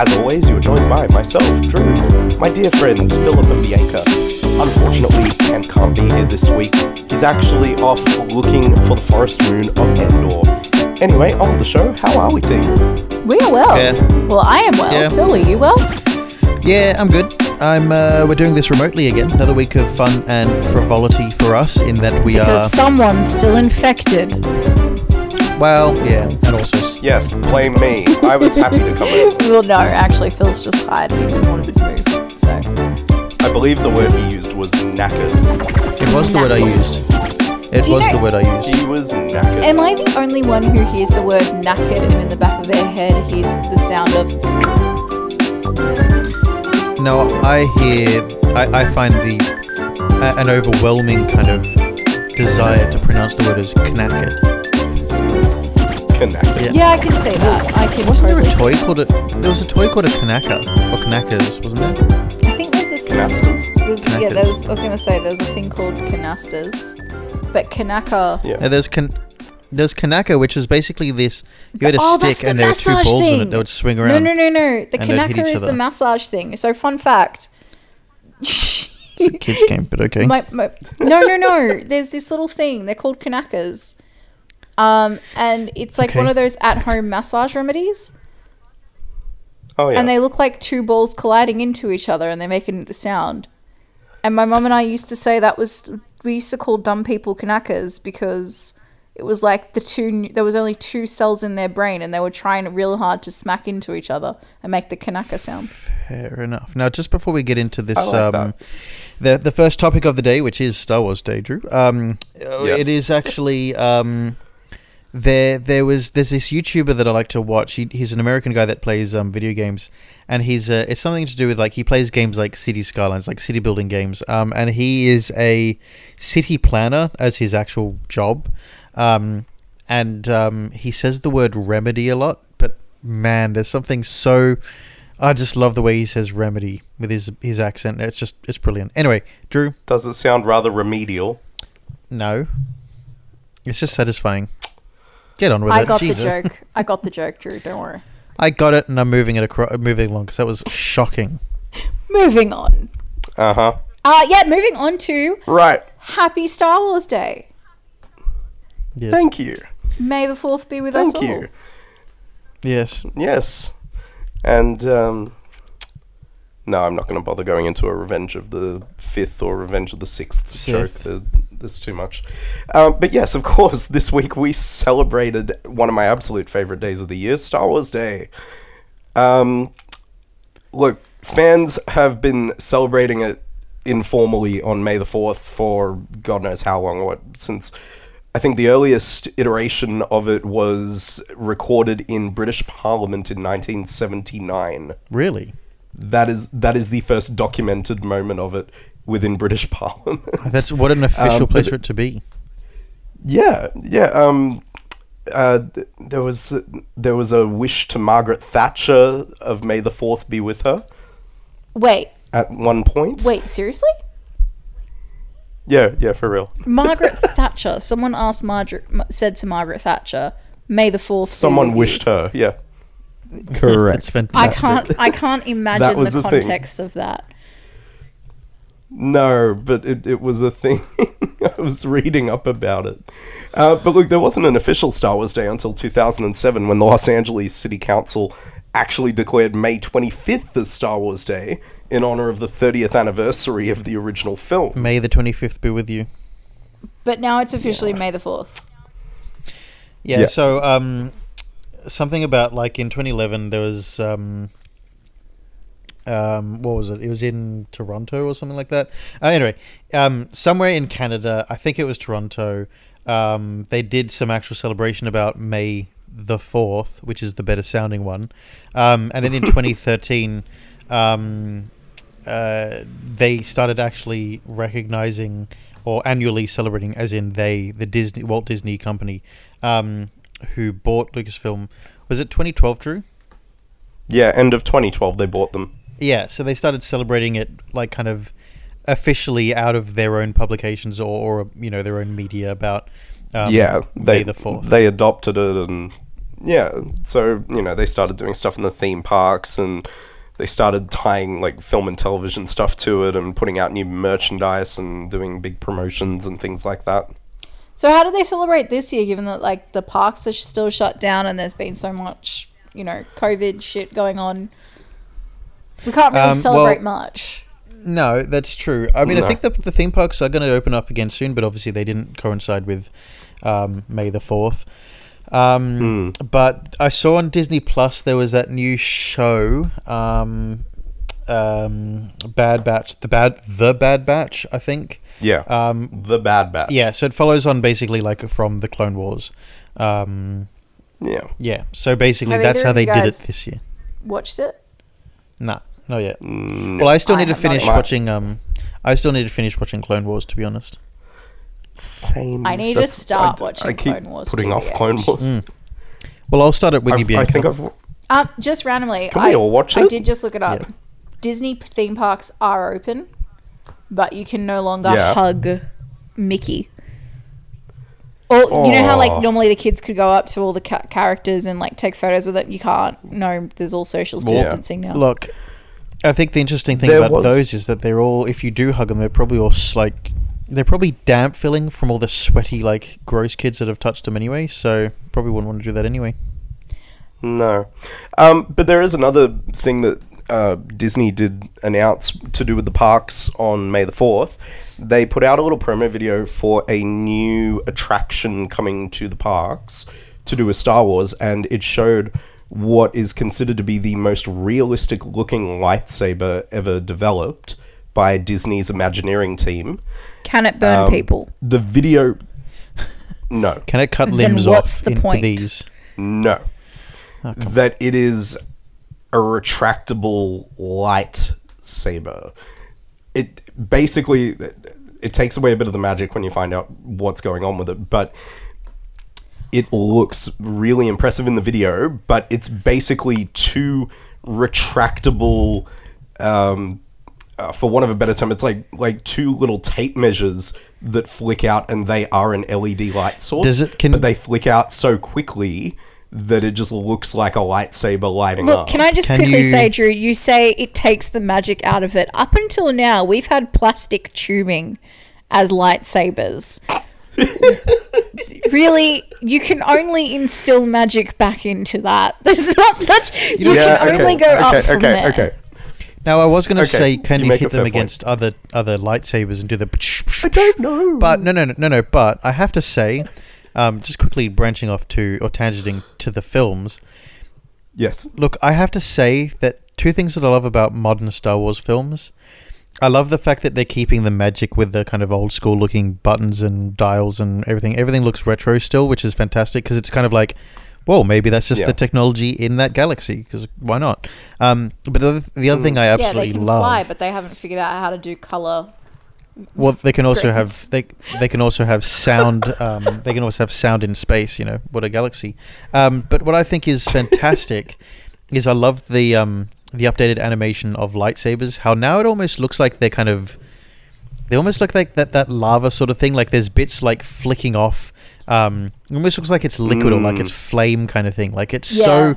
As always, you're joined by myself, Drew, my dear friends Philip and Bianca. Unfortunately, Kent can't be here this week. He's actually off looking for the forest moon of Endor. Anyway, on with the show. How are we, team? We are well. Yeah. Well, I am well. Yeah. Phil, are you well? Yeah, I'm good. I'm. Uh, we're doing this remotely again. Another week of fun and frivolity for us. In that we Because are. someone's still infected. Well, yeah, and also. Yes, blame me. I was happy to come in. well, no, actually, Phil's just tired and he didn't want to move. So, I believe the word he used was knackered. It was the word I used. It Do you was know- the word I used. He was knackered. am I the only one who hears the word knackered and in the back of their head hears the sound of. No, I hear. I, I find the a, an overwhelming kind of desire to pronounce the word as knackered. Knackered. Yeah. Yeah, I can say that. I can Wasn't there a totally toy called a? There was a toy called a kanaka or kanakas, wasn't there? I think there's a Canastas. There's, yeah, Canastas. there was, I was going to say there's a thing called canastas. But Kanaka. Yeah. Yeah, there's kan. There's kanaka, which is basically this. You had a Oh, that's stick the and there were two massage balls in thing. it that would swing around. No, no, no, no. The and they'd hit Kanaka each is the other. massage thing. So, fun fact. It's a kids game, but okay. my, my, no, no, no. There's this little thing. They're called Kanakas. Um, and it's like Okay. one of those at-home massage remedies, Oh, yeah. and they look like two balls colliding into each other, and they make a sound. And my mum and I used to say that was we used to call dumb people Kanakas because it was like the two. There was only two cells in their brain, and they were trying real hard to smack into each other and make the Kanaka sound. Fair enough. Now, just before we get into this, like um, the the first topic of the day, which is Star Wars Day, Drew. Um, Yes. it is actually um, there. There was there's this YouTuber that I like to watch. He, he's an American guy that plays um, video games, and he's uh, it's something to do with like he plays games like City Skylines, like city building games. Um, and he is a city planner as his actual job. Um, and um, he says the word remedy a lot, but man, there's something so. I just love the way he says remedy with his his accent. It's just it's brilliant. Anyway, Drew, Does it sound rather remedial? no, it's just satisfying. Get on with I it. I got Jesus. the joke. I got the joke, Drew. Don't worry. I got it, and I'm moving it across, moving along because that was shocking. Moving on. Uh huh. Uh, yeah, moving on to Right. Happy Star Wars Day. Yes. Thank you. May the fourth be with Thank us all. Thank you. yes. Yes. And, um, no, I'm not going to bother going into a Revenge of the Fifth or Revenge of the Sixth joke. Sith. There's too much. Um, but yes, of course, this week we celebrated one of my absolute favorite days of the year, Star Wars Day. Um, look, fans have been celebrating it informally on May the 4th for God knows how long. What, since I think the earliest iteration of it was recorded in British Parliament in 1979. Really? That is that is the first documented moment of it within British Parliament. That's what an official Um, place for it to be. Yeah, yeah. Um, uh, th- there was there was a wish to Margaret Thatcher of May the Fourth be with her Wait, at one point. wait, seriously? Yeah, yeah, for real. Margaret Thatcher. Someone asked Margaret, said to Margaret Thatcher, "May the fourth. be Someone with you." wished her. Yeah, That's correct. I can't. I can't imagine was the the thing. context of that. No, but it, it was a thing. I was reading up about it. Uh, but look, there wasn't an official Star Wars Day until 2007 when the Los Angeles City Council actually declared May 25th as Star Wars Day in honor of the 30th anniversary of the original film. May the 25th be with you. But now it's officially May the fourth. Yeah, Yeah. So, um, something about like in 2011 there was um, um, what was it? It was in Toronto or something like that. Uh, anyway, um, somewhere in Canada, I think it was Toronto. Um, they did some actual celebration about May the fourth, which is the better sounding one. Um, and then in 2013, um, uh, they started actually recognizing or annually celebrating, as in they, the Disney Walt Disney Company, um, who bought Lucasfilm. Was it 2012, Drew? Yeah, end of 2012 they bought them. Yeah, so they started celebrating it like kind of officially out of their own publications or, or you know their own media about Um, yeah, they May the fourth. they adopted it, and yeah, so you know they started doing stuff in the theme parks, and they started tying like film and television stuff to it, and putting out new merchandise and doing big promotions and things like that. So how do they celebrate this year, given that like the parks are still shut down and there's been so much, you know, COVID shit going on? We can't really Um, celebrate well- much. No, that's true. I mean, No. I think the, the theme parks are going to open up again soon, but obviously they didn't coincide with um, May the 4th. Um, But I saw on Disney Plus there was that new show, um, um, Bad Batch, the Bad, the Bad Batch, I think. Yeah, Um, the Bad Batch. yeah, so it follows on basically like from the Clone Wars. Um, yeah. yeah, so basically Have that's how they did it this year. Watched it? Nah, not yet. Mm, Well, I still I need to finish watching. Um, I still need to finish watching Clone Wars, to be honest. same. I need to That's- start I- watching I keep Clone Wars putting off Clone Wars. Well, I'll start it with you, I've- I Bianca. think I've. Um, just randomly, Can we I, all watch I it? did just look it up. Yeah. Disney theme parks are open, but you can no longer Yeah. hug Mickey. Or you know how like normally the kids could go up to all the ca- characters and like take photos with it. You can't. No, there's all social Yeah. distancing now. Look, I think the interesting thing There about was- those is that they're all. If you do hug them, they're probably all like. They're probably damp filling from all the sweaty, like gross kids that have touched them anyway. So probably wouldn't want to do that anyway. No. Um, but there is another thing that uh, Disney did announce to do with the parks on May the 4th. They put out a little promo video for a new attraction coming to the parks to do with Star Wars, and it showed what is considered to be the most realistic looking lightsaber ever developed by Disney's Imagineering team. Can it burn Um, people? The video. No. Can it cut limbs Then limbs what's off the in, point? these? No. that it is a retractable lightsaber. It basically it takes away a bit of the magic when you find out what's going on with it, but it looks really impressive in the video, but it's basically two retractable um uh, for want of a better term, it's like like two little tape measures that flick out, and they are an LED light source. Does it- can- but they flick out so quickly that it just looks like a lightsaber lighting Look, up. can I just Can quickly you- say, Drew? You say it takes the magic out of it. Up until now, we've had plastic tubing as lightsabers. really, you can only instill magic back into that. There's not much. You Yeah, can okay, only go okay, up from okay, there. Okay, Now I was going to Okay, say, can you you, hit fair them point. against other other lightsabers and do the? I don't know. But no, no, no, no, no. But I have to say, um, just quickly branching off to or tangenting to the films. yes, Look, I have to say that two things that I love about modern Star Wars films. I love the fact that they're keeping the magic with the kind of old school looking buttons and dials and everything. Everything looks retro still, which is fantastic because it's kind of like, whoa, maybe that's just Yeah. the technology in that galaxy. Because why not? Um, but the other, the other thing I Yeah, they absolutely can love. fly, but they haven't figured out how to do color. Well, they can also have they they can also have sound. Um, they can also have sound in space. You know what a galaxy. Um, but what I think is fantastic is I love the um, the updated animation of lightsabers. How now it almost looks like they're kind of they almost look like that that lava sort of thing. Like there's bits like flicking off. Um, it almost looks like it's liquid or like it's flame kind of thing. Like it's Yeah. so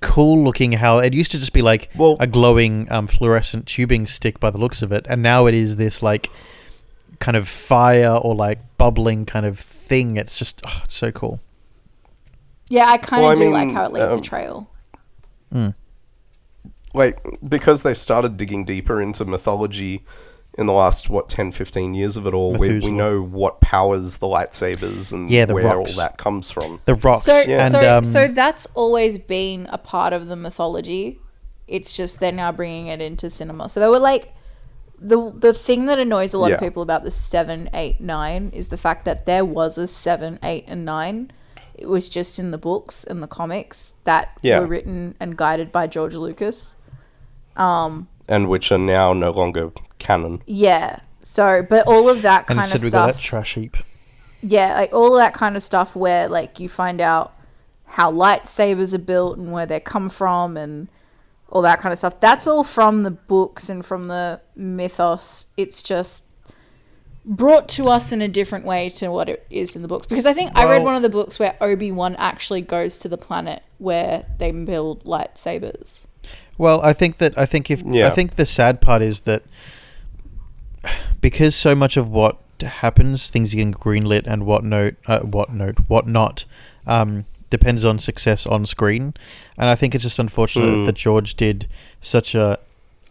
cool looking how it used to just be like Well- a glowing um, fluorescent tubing stick by the looks of it and now it is this like kind of fire or like bubbling kind of thing it's just oh, it's so cool Yeah, I kind of Well, I do like how it leaves um, a trail. Like because they've started digging deeper into mythology in the last what 10 15 years of it all we, we know what powers the lightsabers and Yeah, the where rocks. all that comes from the rocks So, Yeah. and so, um, so that's always been a part of the mythology. It's just they're now bringing it into cinema. So they were like, the the thing that annoys a lot of people about the seven, eight, nine is the fact that there was a seven, eight, and nine. It was just in the books and the comics that Yeah. were written and guided by George Lucas. Um, and which are now no longer canon Yeah. So, but all of that kind and kind instead of we got that stuff. trash heap Yeah, like all of that kind of stuff where like you find out how lightsabers are built and where they come from and all that kind of stuff. That's all from the books and from the mythos. It's just brought to us in a different way to what it is in the books. Because I think I read one of the books where Obi Wan actually goes to the planet where they build lightsabers. Well, I think that I think if Yeah. I think the sad part is that because so much of what happens, things getting greenlit and what note, uh, what note, what not, um, depends on success on screen, and I think it's just unfortunate Mm. that George did such a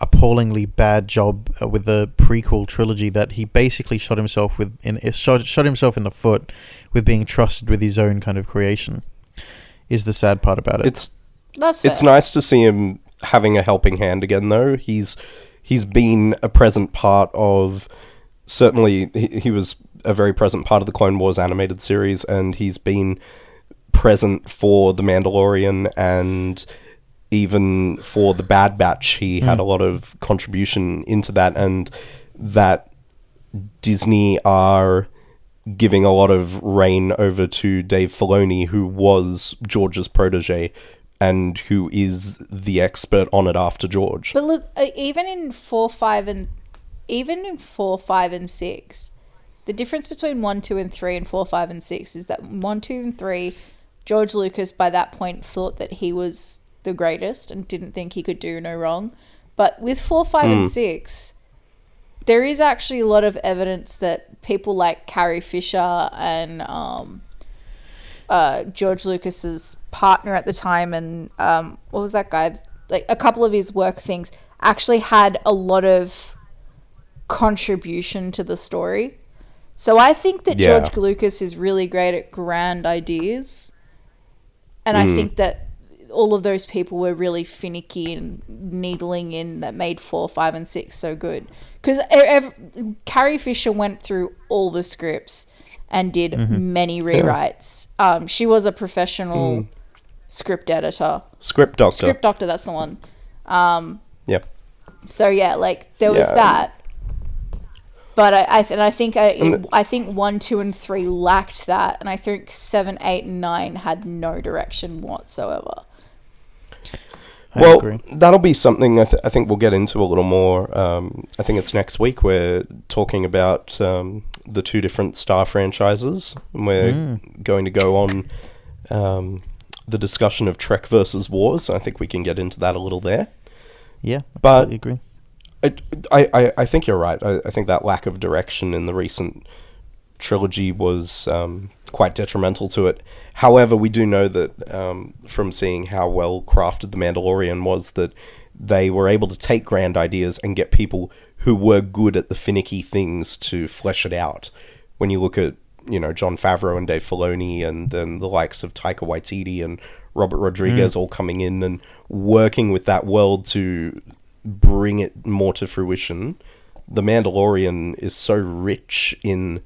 appallingly bad job uh, with the prequel trilogy that he basically shot himself with in uh, shot, shot himself in the foot with being trusted with his own kind of creation. Is the sad part about it? It's That's fair. it's nice to see him having a helping hand again, though. He's he's been a present part of certainly he, he was a very present part of the Clone Wars animated series, and he's been present for the Mandalorian and even for the Bad Batch. He hmm. had a lot of contribution into that, and that Disney are giving a lot of rein over to Dave Filoni, who was George's protege and who is the expert on it after George. But look, uh, even in four, five, and even in four, five, and six, the difference between one, two, and three, and four, five, and six is that one, two, and three, George Lucas by that point thought that he was the greatest and didn't think he could do no wrong. But with four, five, and six, there is actually a lot of evidence that people like Carrie Fisher and um, uh, George Lucas's partner at the time, and um, what was that guy? Like a couple of his work things actually had a lot of contribution to the story. So I think that Yeah. George Lucas is really great at grand ideas, and I think that all of those people were really finicky and needling in that made four, five, and six so good. Because Carrie Fisher went through all the scripts and did many rewrites. Um, she was a professional script editor, Script Doctor. script doctor. That's the one. Yep. So yeah, like there was Yeah. that. But I, I th- and I think I, And the- I think one, two, and three lacked that, and I think seven, eight, and nine had no direction whatsoever. I well, agree. that'll be something I, th- I think we'll get into a little more. Um, I think it's next week. We're talking about um, the two different Star franchises. And we're going to go on um, the discussion of Trek versus Wars. I think we can get into that a little there. Yeah, But- I agree. I, I, I- I think you're right. I, I think that lack of direction in the recent trilogy was um, quite detrimental to it. However, we do know that um, from seeing how well crafted The Mandalorian was, that they were able to take grand ideas and get people who were good at the finicky things to flesh it out. When you look at you know Jon Favreau and Dave Filoni, and then the likes of Taika Waititi and Robert Rodriguez mm. all coming in and working with that world to bring it more to fruition. The Mandalorian is so rich in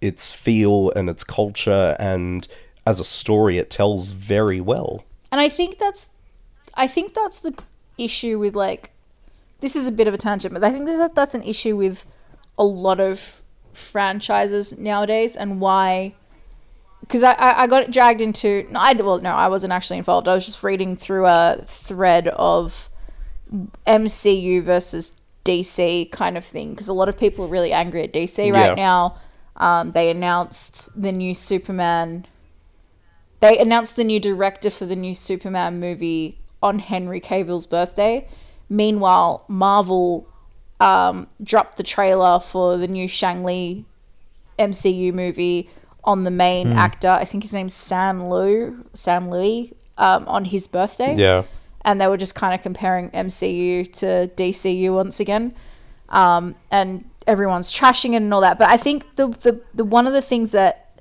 its feel and its culture, and as a story, it tells very well. And I think that's, I think that's the issue with like, this is a bit of a tangent, but I think this, that's an issue with a lot of franchises nowadays, and why. Because I, I, I got dragged into no, I well no I wasn't actually involved I was just reading through a thread of MCU versus DC kind of thing because a lot of people are really angry at DC right Yeah. now. Um, they announced the new Superman. They announced the new director for the new Superman movie on Henry Cavill's birthday. Meanwhile, Marvel um, dropped the trailer for the new Shang-Chi MCU movie on the main actor. I think his name's Sam Liu. Sam Louis um, on his birthday Yeah. and they were just kind of comparing MCU to DCU once again. Um, and everyone's trashing it and all that. But I think the, the, the one of the things that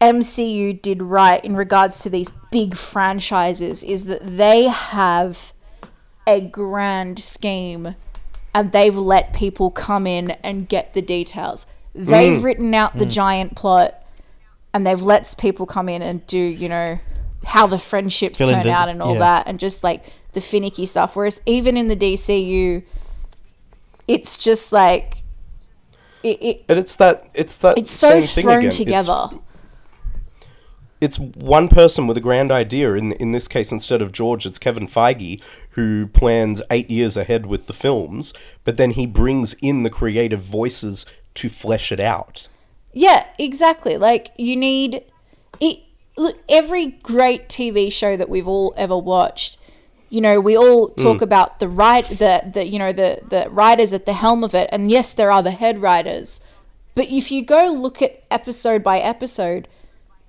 MCU did right in regards to these big franchises is that they have a grand scheme and they've let people come in and get the details. They've mm. written out the mm. giant plot and they've let people come in and do, you know, how the friendships Fill turn the- out and all yeah. that and just like the finicky stuff. Whereas even in the DCU, it's just like it, it And it's that it's that it's so thing thrown again. It's- together. it's one person with a grand idea. In in this case, instead of George, it's Kevin Feige who plans eight years ahead with the films, but then he brings in the creative voices to flesh it out. Yeah, exactly. Like you need it. Look, every great TV show that we've all ever watched, you know, we all talk mm. about the right, the the you know the the writers at the helm of it, and yes, there are the head writers, but if you go look at episode by episode,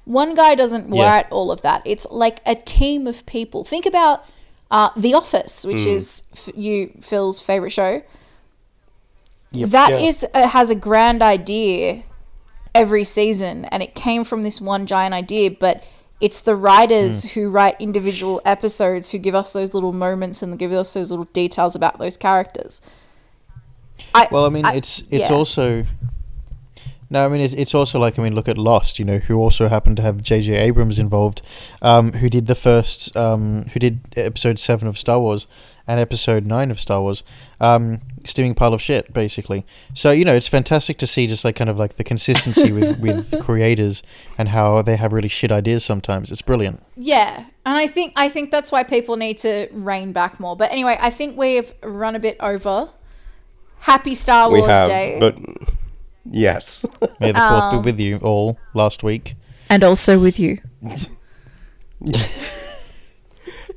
one guy doesn't Yeah. write all of that. It's like a team of people. Think about uh, The Office, which is f- you Phil's favorite show. That Yeah. is uh, has a grand idea every season, and it came from this one giant idea. But it's the writers who write individual episodes who give us those little moments and give us those little details about those characters. I, Well, I mean, I- it's it's yeah. also. No, I mean it's, it's also like I mean look at Lost, you know, who also happened to have J.J. Abrams involved, um, who did the first, um, who did episode seven of Star Wars and episode nine of Star Wars, um, steaming pile of shit basically. So you know it's fantastic to see just like kind of like the consistency with with creators and how they have really shit ideas sometimes. It's brilliant. Yeah, and I think I think that's why people need to rein back more. But anyway, I think we've run a bit over. Happy Star We Wars have, Day, but yes. May the fourth Um, be with you all last week. and also with you.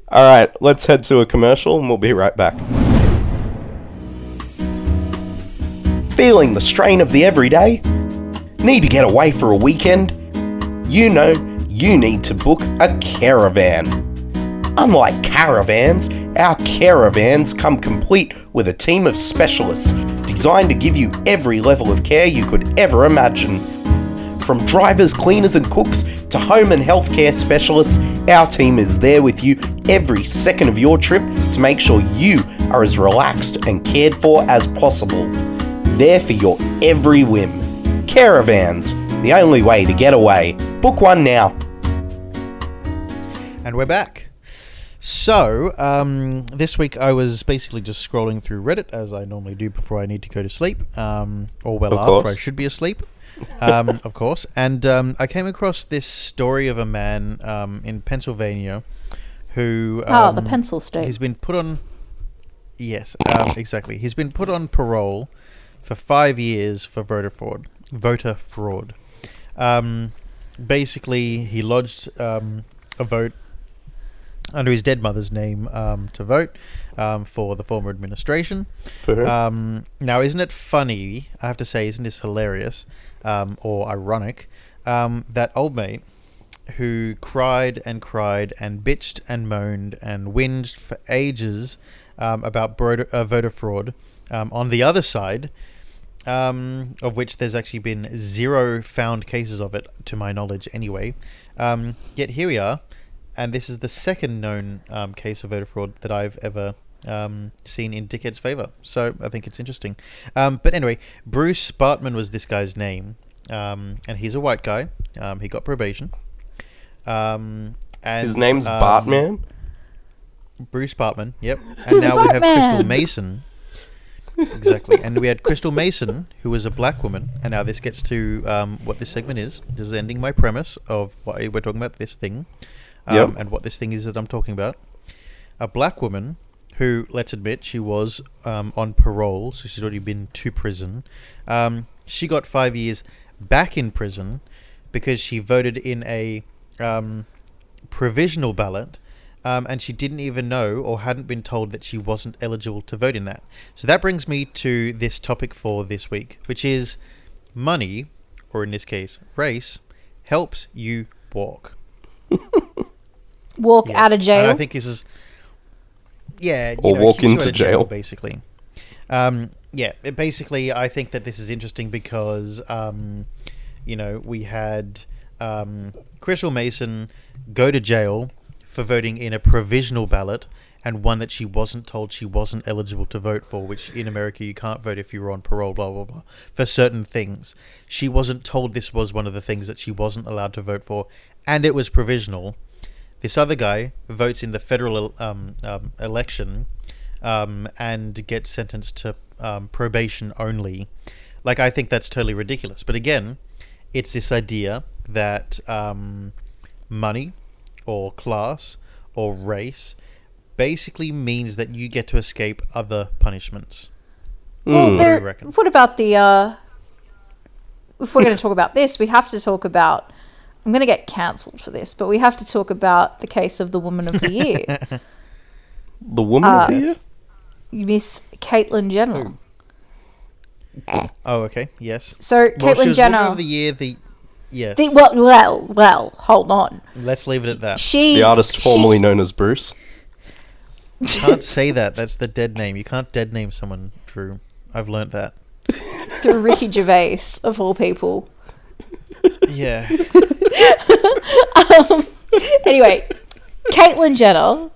All right, let's head to a commercial and we'll be right back. Feeling the strain of the everyday? Need to get away for a weekend? You know, you need to book a caravan. Unlike caravans, our caravans come complete with a team of specialists designed to give you every level of care you could ever imagine. From drivers, cleaners, and cooks to home and healthcare specialists, our team is there with you every second of your trip to make sure you are as relaxed and cared for as possible. There for your every whim. Caravans, the only way to get away. Book one now. And we're back. So, um, this week I was basically just scrolling through Reddit as I normally do before I need to go to sleep, um, or well Of after course. I should be asleep, um, of course. And um, I came across this story of a man um, in Pennsylvania who. Oh, the um, pencil state. He's been put on. Yes, um, exactly. He's been put on parole for five years for voter fraud. Voter fraud. Um, basically, he lodged um, a vote under his dead mother's name um, to vote um, for the former administration. For? Um, now, isn't it funny? I have to say, isn't this hilarious um, or ironic? Um, that old mate who cried and cried and bitched and moaned and whinged for ages um, about voter, uh, voter fraud. Um, on the other side, um, of which there's actually been zero found cases of it, to my knowledge, anyway. Um, yet here we are, and this is the second known um, case of voter fraud that I've ever um, seen in Dickhead's favor. So I think it's interesting. Um, but anyway, Bruce Bartman was this guy's name, um, and he's a white guy. Um, he got probation. Um, and, His name's um, Bartman. Bruce Bartman. Yep. And Do the now we have Crystal Mason. exactly. And we had Crystal Mason, who was a black woman. And now this gets to um, what this segment is. This is ending my premise of what we're talking about this thing. Um, Yep. And what this thing is that I'm talking about. A black woman who, let's admit, she was um, on parole. So she's already been to prison. Um, she got five years back in prison because she voted in a um, provisional ballot um, and she didn't even know or hadn't been told that she wasn't eligible to vote in that. So that brings me to this topic for this week, which is money, or in this case, race, helps you walk. Walk Yes. out of jail. And I think this is, yeah, you Or know, walk into out of jail. basically. Um, yeah, it basically, I think that this is interesting because, um, you know, we had um, Crystal Mason go to jail for voting in a provisional ballot and one that she wasn't told she wasn't eligible to vote for, which in America you can't vote if you're on parole, blah, blah, blah, for certain things. She wasn't told this was one of the things that she wasn't allowed to vote for, and it was provisional. This other guy votes in the federal um, um, election um, and gets sentenced to um, probation only. Like, I think that's totally ridiculous. But again, it's this idea that um, money or class or race basically means that you get to escape other punishments. well, Hmm. there. What do you reckon? What about the uh, if we're going to talk about this, we have to talk about. I'm going to get cancelled for this, but we have to talk about the case of the Woman of the Year, The woman Uh, of the year? Miss Caitlyn Jenner. Oh, okay. Yes. So Well, she Caitlyn was Jenner. Woman of the year. The yes. the, well, well, well, hold on. Let's leave it at that. She The artist she- formerly known as Bruce. You can't say that. That's the dead name. You can't dead name someone. Drew. I've learnt that. through Ricky Gervais of all people. Yeah. Anyway, Caitlyn Jenner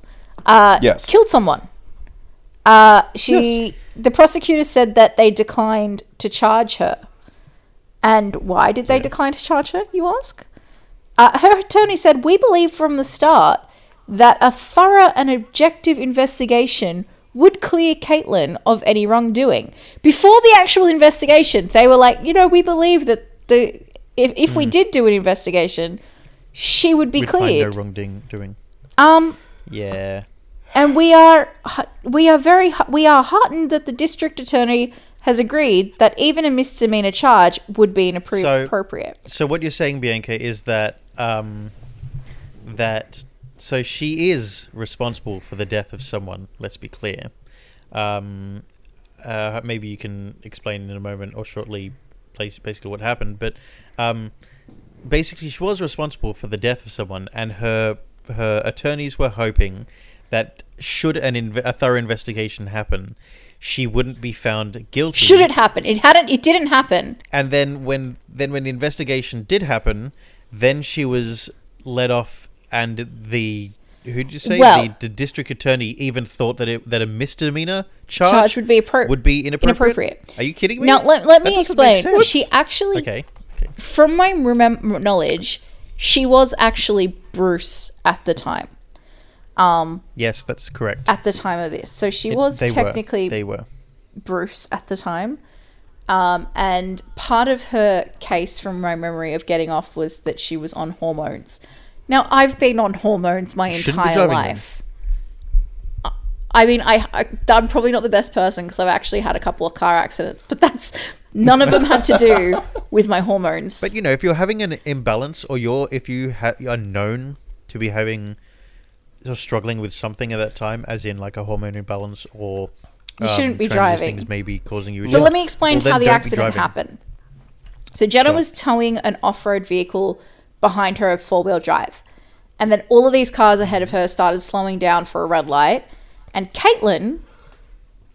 uh, Yes. killed someone. Uh, she, the prosecutor said that they declined to charge her. And why did they Yes. decline to charge her, you ask? Uh, her attorney said, We believe from the start that a thorough and objective investigation would clear Caitlyn of any wrongdoing. Before the actual investigation, they were like, you know, we believe that the if, if we did do an investigation, she would be Mm. We'd find no cleared. wrongdoing doing. Um, Yeah. and we are we are very we are heartened that the district attorney has agreed that even a misdemeanor charge would be inappro- So- appropriate. So what you're saying, Bianca, is that um, that so she is responsible for the death of someone. Let's be clear. Um, uh, maybe you can explain in a moment or shortly, basically what happened. But um, basically, she was responsible for the death of someone, and her her attorneys were hoping that should an inv- a thorough investigation happen, she wouldn't be found guilty. Should it happen? It hadn't. It didn't happen. and then when then when the investigation did happen, then she was let off, and the who did you say Well- the, the district attorney even thought that it that a misdemeanor charge, Charge would be appro- would be inappropriate. inappropriate. Are you kidding me? Now let, let That me explain. She actually, okay. Okay. from my remem- knowledge, she was actually Bruce at the time. Um, Yes, that's correct. at the time of this, so she It- was they were. technically they were. Bruce at the time. Um, and part of her case, from my memory of getting off, was that she was on hormones. Now, I've been on hormones my Shouldn't entire life. them. I- mean, I, I I'm probably not the best person because I've actually had a couple of car accidents, but that's none of them had to do with my hormones. But you know, if you're having an imbalance, or you're if you ha- are known to be having or struggling with something at that time, as in like a hormone imbalance, or You um, shouldn't be driving. Things may be causing you. But let me explain well, how the accident happened. So Jenner Sure. was towing an off-road vehicle behind her four wheel drive. And then all of these cars ahead of her started slowing down for a red light. And Caitlyn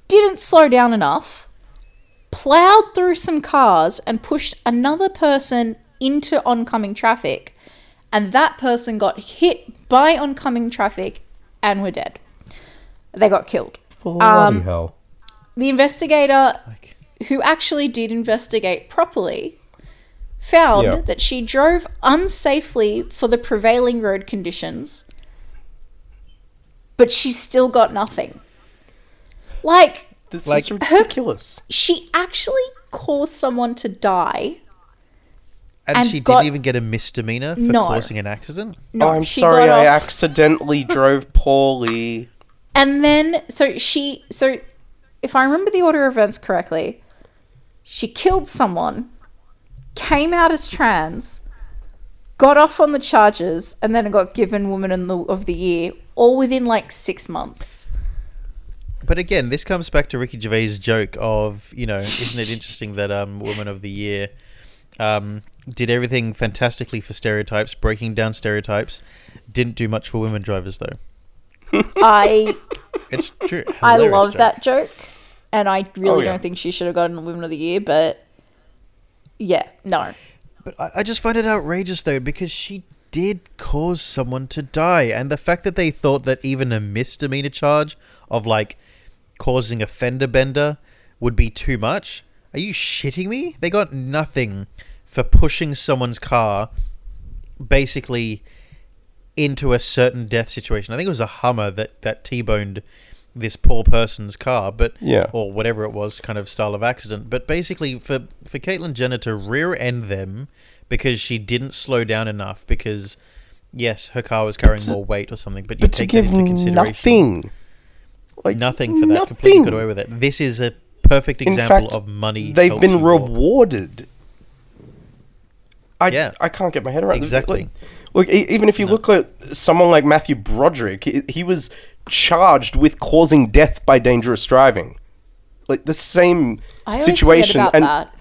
didn't slow down enough, plowed through some cars, and pushed another person into oncoming traffic. And that person got hit by oncoming traffic and were dead. They got killed. Bloody Um, hell. The investigator who actually did investigate properly found Yeah. that she drove unsafely for the prevailing road conditions, but she still got nothing. Like, This like- is ridiculous. she actually caused someone to die. and, and she got- didn't even get a misdemeanor for No. causing an accident. No, oh, I'm she sorry, got I off- accidentally drove poorly. And then, so she, so if I remember the order of events correctly, she killed someone, came out as trans, got off on the charges, and then got given Woman the, of the Year, all within like six months. But again, this comes back to Ricky Gervais' joke of, you know, isn't it interesting that um, Woman of the Year um, did everything fantastically for stereotypes, breaking down stereotypes, didn't do much for women drivers though. I It's true. I love joke. that joke, and I really Oh, yeah. don't think she should have gotten Woman of the Year, but yeah, no. But I, I just find it outrageous though because she did cause someone to die, and the fact that they thought that even a misdemeanor charge of like causing a fender bender would be too much. Are you shitting me? They got nothing for pushing someone's car basically into a certain death situation. I think it was a Hummer that that T-boned this poor person's car, but Yeah. or whatever it was, kind of style of accident. But basically, for for Caitlyn Jenner to rear end them because she didn't slow down enough, because yes, her car was carrying to- more weight or something, but you But to take that into consideration. nothing. Like, Nothing for that. Completely got away with it. This is a perfect example fact, of money. They've been rewarded. I, Yeah. I can't get my head around Exactly. Like, look, e- even if you look at someone like Matthew Broderick, he, he was charged with causing death by dangerous driving. Like the same I situation, about and that.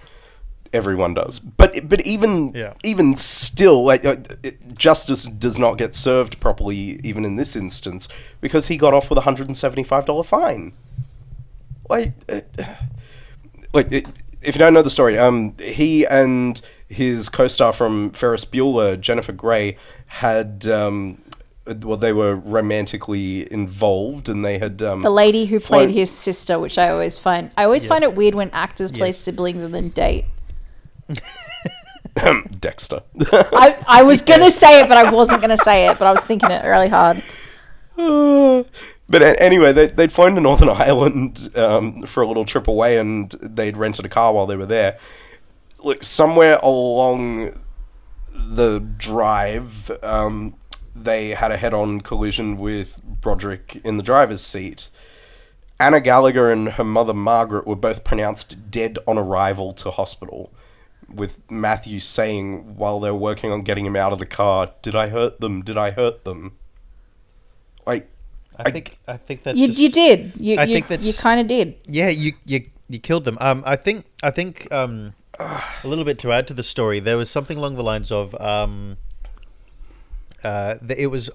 Everyone does. But but even Yeah. even still, like uh, it, justice does not get served properly, even in this instance, because he got off with a hundred and seventy five dollar fine. Like, uh, like it, if you don't know the story, um, he and his co star from Ferris Bueller, Jennifer Grey, had um. Well, they were romantically involved, and they had um, The lady who played flown- his sister, which I always find, I always find it weird when actors play siblings and then date. Dexter. I, I was gonna say it, but I wasn't gonna say it, but I was thinking it really hard. But a- anyway, they, they'd flown to Northern Ireland um, for a little trip away, and they'd rented a car while they were there. Look, somewhere along the drive, um, they had a head-on collision with Broderick in the driver's seat. Anna Gallagher and her mother Margaret were both pronounced dead on arrival to hospital, with Matthew saying while they were working on getting him out of the car, "Did I hurt them? Did I hurt them?" Like, I think I think that's You, just- you did. You I you, think that's- you kind of did. Yeah, you you you killed them. Um, I think I think um, a little bit to add to the story. There was something along the lines of um, uh, th- it was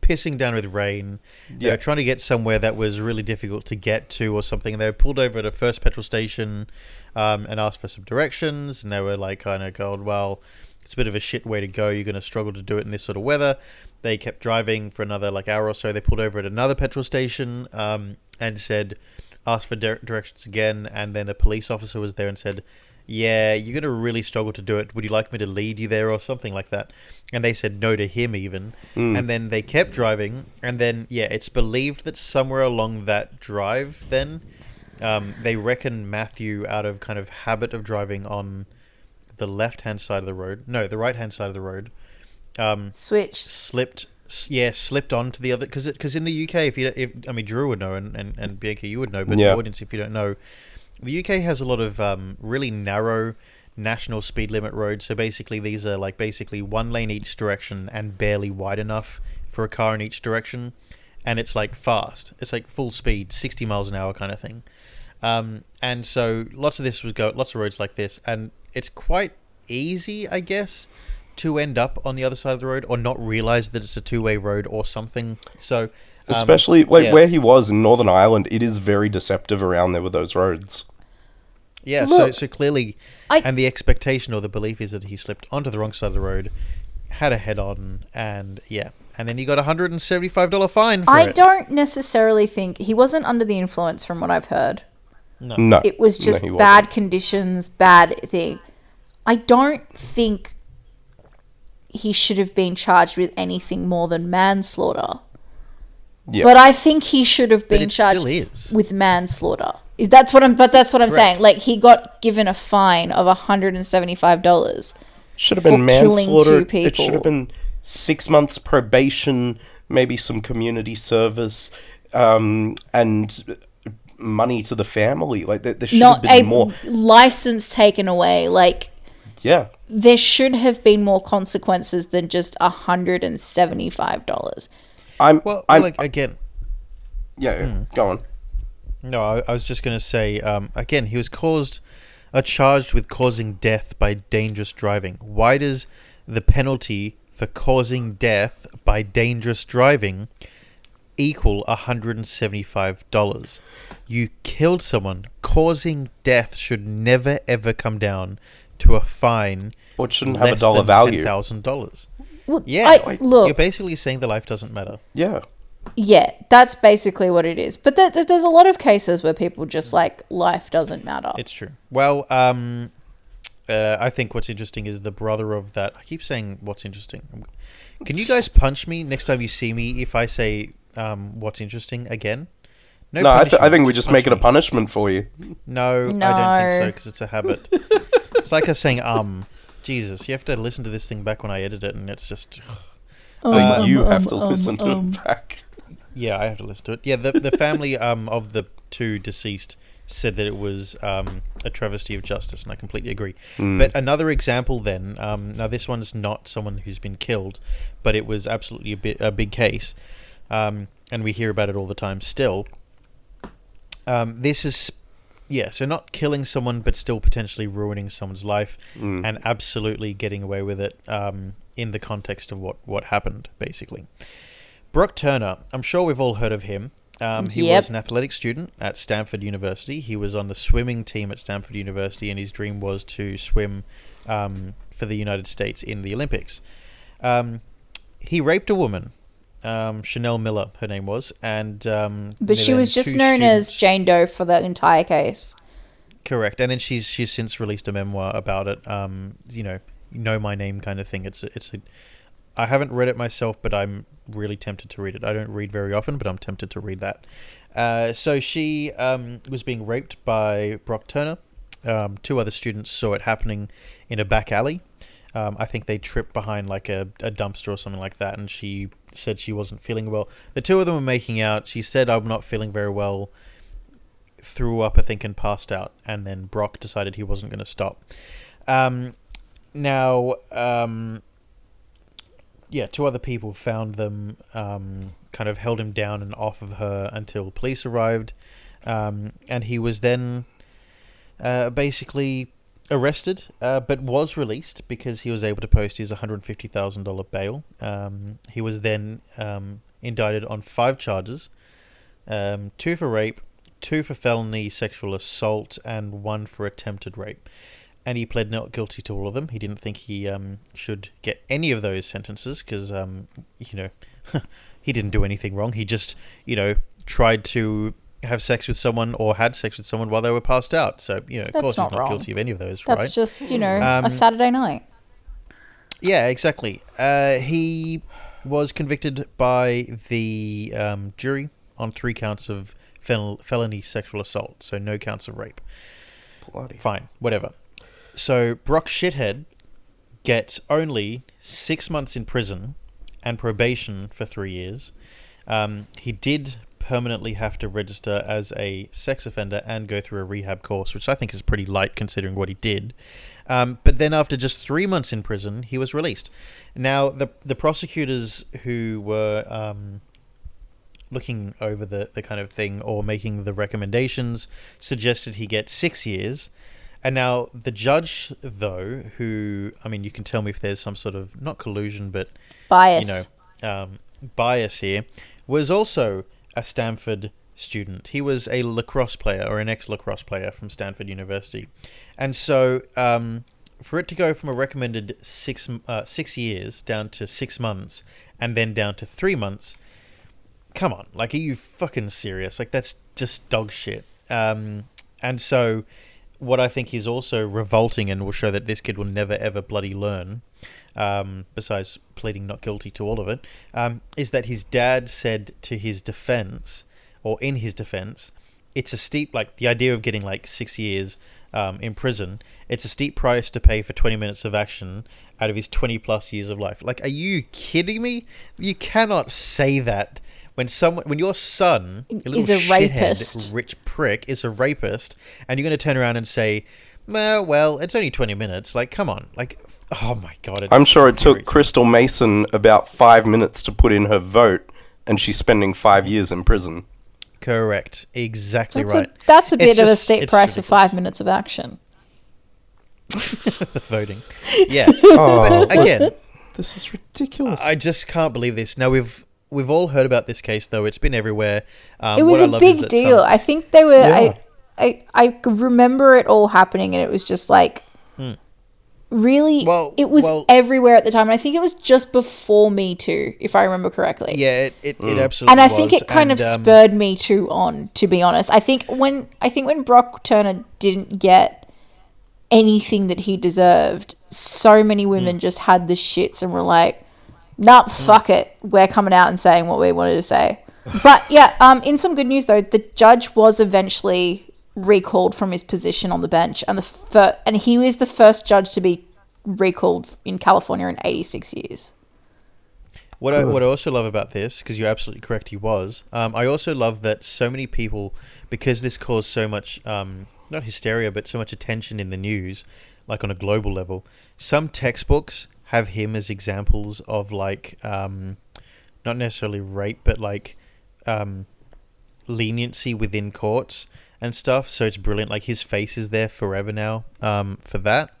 pissing down with rain. They Yeah. were trying to get somewhere that was really difficult to get to or something. They were pulled over at a first petrol station um, and asked for some directions. And they were like, kind of going, well, it's a bit of a shit way to go. You're going to struggle to do it in this sort of weather. They kept driving for another like hour or so. They pulled over at another petrol station um, and said, asked for dir- directions again. And then a police officer was there and said, yeah, you're going to really struggle to do it. Would you like me to lead you there or something like that? And they said no to him, even. And then they kept driving. And then, yeah, it's believed that somewhere along that drive, then, um, they reckon Matthew, out of kind of habit of driving on the left hand side of the road, no, the right hand side of the road, um, Switched. slipped s- yeah slipped onto the other because because in the UK if you don't- if I mean Drew would know and, and, and Bianca you would know but Yeah. the audience if you don't know the UK has a lot of um, really narrow national speed limit roads so basically these are like basically one lane each direction and barely wide enough for a car in each direction and it's like fast it's like full speed 60 miles an hour kind of thing um, and so lots of this was go lots of roads like this and it's quite easy I guess to end up on the other side of the road or not realize that it's a two-way road or something so um, Especially like yeah. where he was in Northern Ireland, it is very deceptive around there with those roads. yeah so Look, so clearly I- and the expectation or the belief is that he slipped onto the wrong side of the road had a head on and yeah and then he got a $175 fine for I it don't necessarily think he wasn't under the influence, from what I've heard. No. No, It was just he wasn't. bad conditions, bad thing. I don't think he should have been charged with anything more than manslaughter. Yeah. But I think he should have been charged is. with manslaughter. Is that's what I'm? But that's what I'm saying. Like he got given a fine of hundred and seventy-five dollars. should have been for manslaughter. two It should have been six months probation, maybe some community service, um, and money to the family. Like there, there should have been a more. license taken away. Like Yeah, there should have been more consequences than just hundred and seventy-five dollars. I'm. well I'm. like again yeah, yeah, Hmm. go on. No, I, I was just going to say um, again. He was caused, uh, charged with causing death by dangerous driving. Why does the penalty for causing death by dangerous driving equal hundred and seventy-five dollars? You killed someone. Causing death should never ever come down to a fine. Or it shouldn't have a less dollar than value. Thousand dollars. Well, Yeah, I, look, You're basically saying the life doesn't matter. Yeah. Yeah, that's basically what it is. But there, there- there's a lot of cases where people just like life doesn't matter. It's true. Well, um, uh, I think what's interesting is the brother of that. I keep saying what's interesting. Can you guys punch me next time you see me if I say um, what's interesting again? No, I, th- I think we just make it a punishment for you. No, I don't think so because it's a habit. it's like us saying um. Jesus, you have to listen to this thing back when I edit it, and it's just But Um, you have to listen to it back. yeah, I have to listen to it. Yeah, the the family um of the two deceased said that it was um, a travesty of justice, and I completely agree. But another example, then, um, now this one's not someone who's been killed, but it was absolutely a, bit, a big case, um, and we hear about it all the time still. Um, this is, yeah, so not killing someone, but still potentially ruining someone's life, and absolutely getting away with it um, in the context of what, what happened, basically. Brock Turner, I'm sure we've all heard of him. Um, he Yep. was an athletic student at Stanford University. He was on the swimming team at Stanford University, and his dream was to swim um, for the United States in the Olympics. Um, he raped a woman, um, Chanel Miller, her name was, and um, But she was just known as Jane Doe for the entire case. Correct, and then she's she's since released a memoir about it. Um, you know, know my name kind of thing. It's a, it's a. I haven't read it myself, but I'm really tempted to read it. I don't read very often, but I'm tempted to read that. Uh, so she um, was being raped by Brock Turner. Um, two other students saw it happening in a back alley. Um, I think they tripped behind like a, a dumpster or something like that, and she said she wasn't feeling well. The two of them were making out. She said, "I'm not feeling very well." threw up, I think, and passed out. And then Brock decided he wasn't going to stop. Um, now, um, yeah, two other people found them, um, kind of held him down and off of her until police arrived. Um, and he was then uh, basically arrested, uh, but was released because he was able to post his $150,000 bail. Um, he was then um, indicted on five charges um, two for rape, two for felony sexual assault, and one for attempted rape. And he pled not guilty to all of them. He didn't think he um, should get any of those sentences because, um, you know, he didn't do anything wrong. He just, you know, tried to have sex with someone or had sex with someone while they were passed out. So, you know, of That's course, not he's not wrong. guilty of any of those, That's right? just, you know, Um, a Saturday night. Yeah, exactly. Uh, he was convicted by the um, jury on three counts of fel- felony sexual assault, so no counts of rape. Bloody. Fine, whatever. So Brock Shithead gets only six months in prison and probation for three years. Um, he did permanently have to register as a sex offender and go through a rehab course, which I think is pretty light considering what he did. Um, but then after just three months in prison, he was released. Now the the prosecutors who were um, looking over the, the kind of thing or making the recommendations suggested he get six years. And now the judge, though, who I mean, you can tell me if there's some sort of not collusion, but Bias. you know, um, bias here, was also a Stanford student. He was a lacrosse player or an ex lacrosse player from Stanford University, and so um, for it to go from a recommended six uh, six years down to six months and then down to three months, come on, like, are you fucking serious? Like, that's just dog shit. Um, and so, what I think is also revolting and will show that this kid will never ever bloody learn, um, besides pleading not guilty to all of it, um, is that his dad said to his defense, or in his defense, it's a steep, like, the idea of getting like six years um, in prison, it's a steep price to pay for 20 minutes of action out of his 20 plus years of life. Like, are you kidding me? You cannot say that when someone, when your son a little Is a shithead, rapist. rich prick, is a rapist, and you're going to turn around and say, well, well, it's only 20 minutes. Like, come on. Like, oh my God. I'm sure it took. Crystal Mason about five minutes to put in her vote, and she's spending five years in prison. Correct. Exactly That's, right. a, that's a It's bit of a steep it's price for five minutes of action. the voting. Yeah. Oh, But again, this is ridiculous. I just can't believe this. Now we've we've all heard about this case though. It's been everywhere. Um, it was what I a love big deal. some- I think they were. Yeah. I, I I remember it all happening, and it was just like really. Well- it was well- everywhere at the time, and I think it was just before Me Too, if I remember correctly. yeah, it, it, it absolutely and I think it kind And, of um, spurred Me Too on. To be honest, I think when I think when Brock Turner didn't get anything that he deserved, so many Hmm. women just had the shits and were like, "Nah, fuck it, we're coming out and saying what we wanted to say." But yeah, um, in some good news though, the judge was eventually recalled from his position on the bench, and the fir- and he was the first judge to be recalled in California in 86 years. What I, what I also love about this, because you're absolutely correct, he was. Um, I also love that so many people, because this caused so much, um, not hysteria, but so much attention in the news, like on a global level. Some textbooks have him as examples of like, um, not necessarily rape, but like um, leniency within courts and stuff. So it's brilliant. Like his face is there forever now um, for that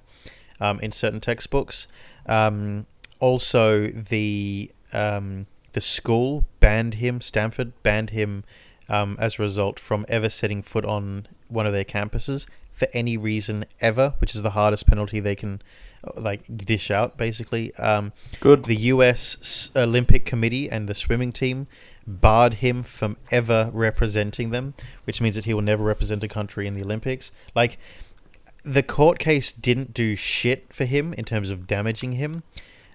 um, in certain textbooks. Um, also, the um, the school banned him. Stanford banned him um, as a result from ever setting foot on one of their campuses for any reason ever, which is the hardest penalty they can uh, like dish out. Basically, um, Good. the U.S. S- Olympic Committee and the swimming team barred him from ever representing them, which means that he will never represent a country in the Olympics. Like, the court case didn't do shit for him in terms of damaging him.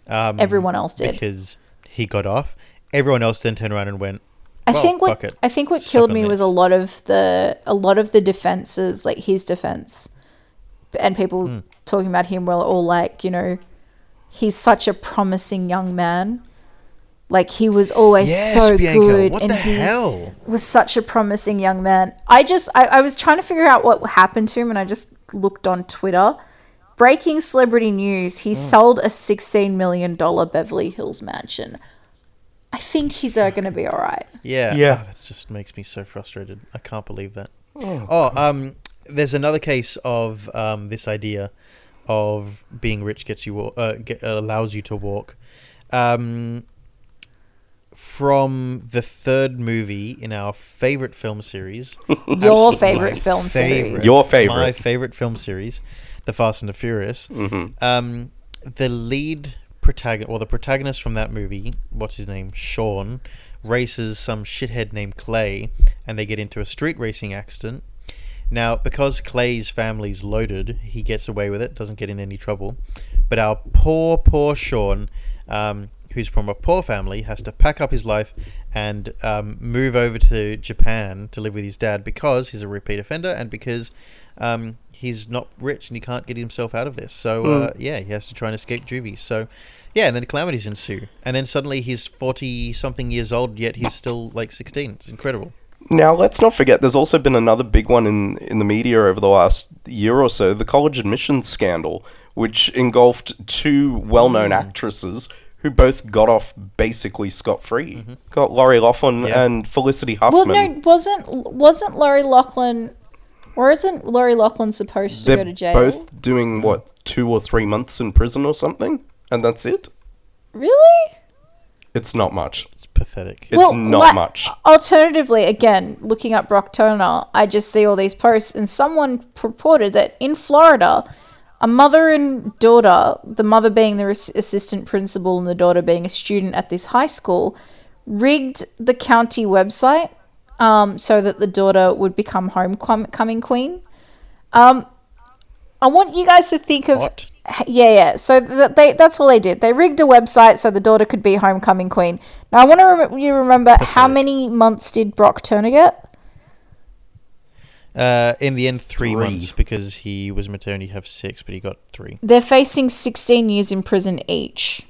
Um, Everyone else did. because he got off. Everyone else then turned around and went. I "Well, think what fuck it. I think what killed me was a lot of the a lot of the defenses, like his defense, and people Hmm. talking about him were all like, you know, he's such a promising young man. Like he was always Yes, so Bianca. good, What and the he hell? was such a promising young man. I just I, I was trying to figure out what happened to him, and I just looked on Twitter. Breaking celebrity news: He sold a sixteen million dollar Beverly Hills mansion. I think he's uh, going to be all right. Yeah, Yeah. oh, that just makes me so frustrated. I can't believe that. Oh, um, there's another case of um, this idea of being rich gets you wa- uh, get, allows you to walk. Um, from the third movie in our favorite film series, Your favorite film favorite. series. Your favorite. my favorite film series, The Fast and the Furious. Mm-hmm. Um, the lead protagonist, or the protagonist from that movie, what's his name, Sean, races some shithead named Clay, and they get into a street racing accident. Now, because Clay's family's loaded, he gets away with it, doesn't get in any trouble. But our poor, poor Sean, um, who's from a poor family, has to pack up his life and um, move over to Japan to live with his dad because he's a repeat offender and because um, he's not rich and he can't get himself out of this. So, uh, yeah, he has to try and escape juvie. So, yeah, and then calamities ensue. And then suddenly he's 40 something years old, yet he's still like 16. It's incredible. Now, let's not forget, there's also been another big one in, in the media over the last year or so the college admissions scandal, which engulfed two well known actresses who both got off basically scot free. Mm-hmm. Got Lori Loughlin Yeah. and Felicity Huffman. Well, no, wasn't wasn't Lori Loughlin, or isn't Lori Loughlin supposed to They're go to jail? both doing, what, two or three months in prison or something? And that's it? Really? It's not much. It's pathetic. It's not like, much. Alternatively, again, looking up Brock Turner, I just see all these posts, and someone purported that in Florida, a mother and daughter, the mother being the res- assistant principal and the daughter being a student at this high school, rigged the county website um, so that the daughter would become homecoming queen. Um, I want you guys to think of What? yeah, yeah. So th- they that's all they did. They rigged a website so the daughter could be homecoming queen. Now I want to rem- you remember how many months did Brock Turner get? Uh, in the end, three, Three. months because he was maternity have six, but he got three. They're facing 16 years in prison each.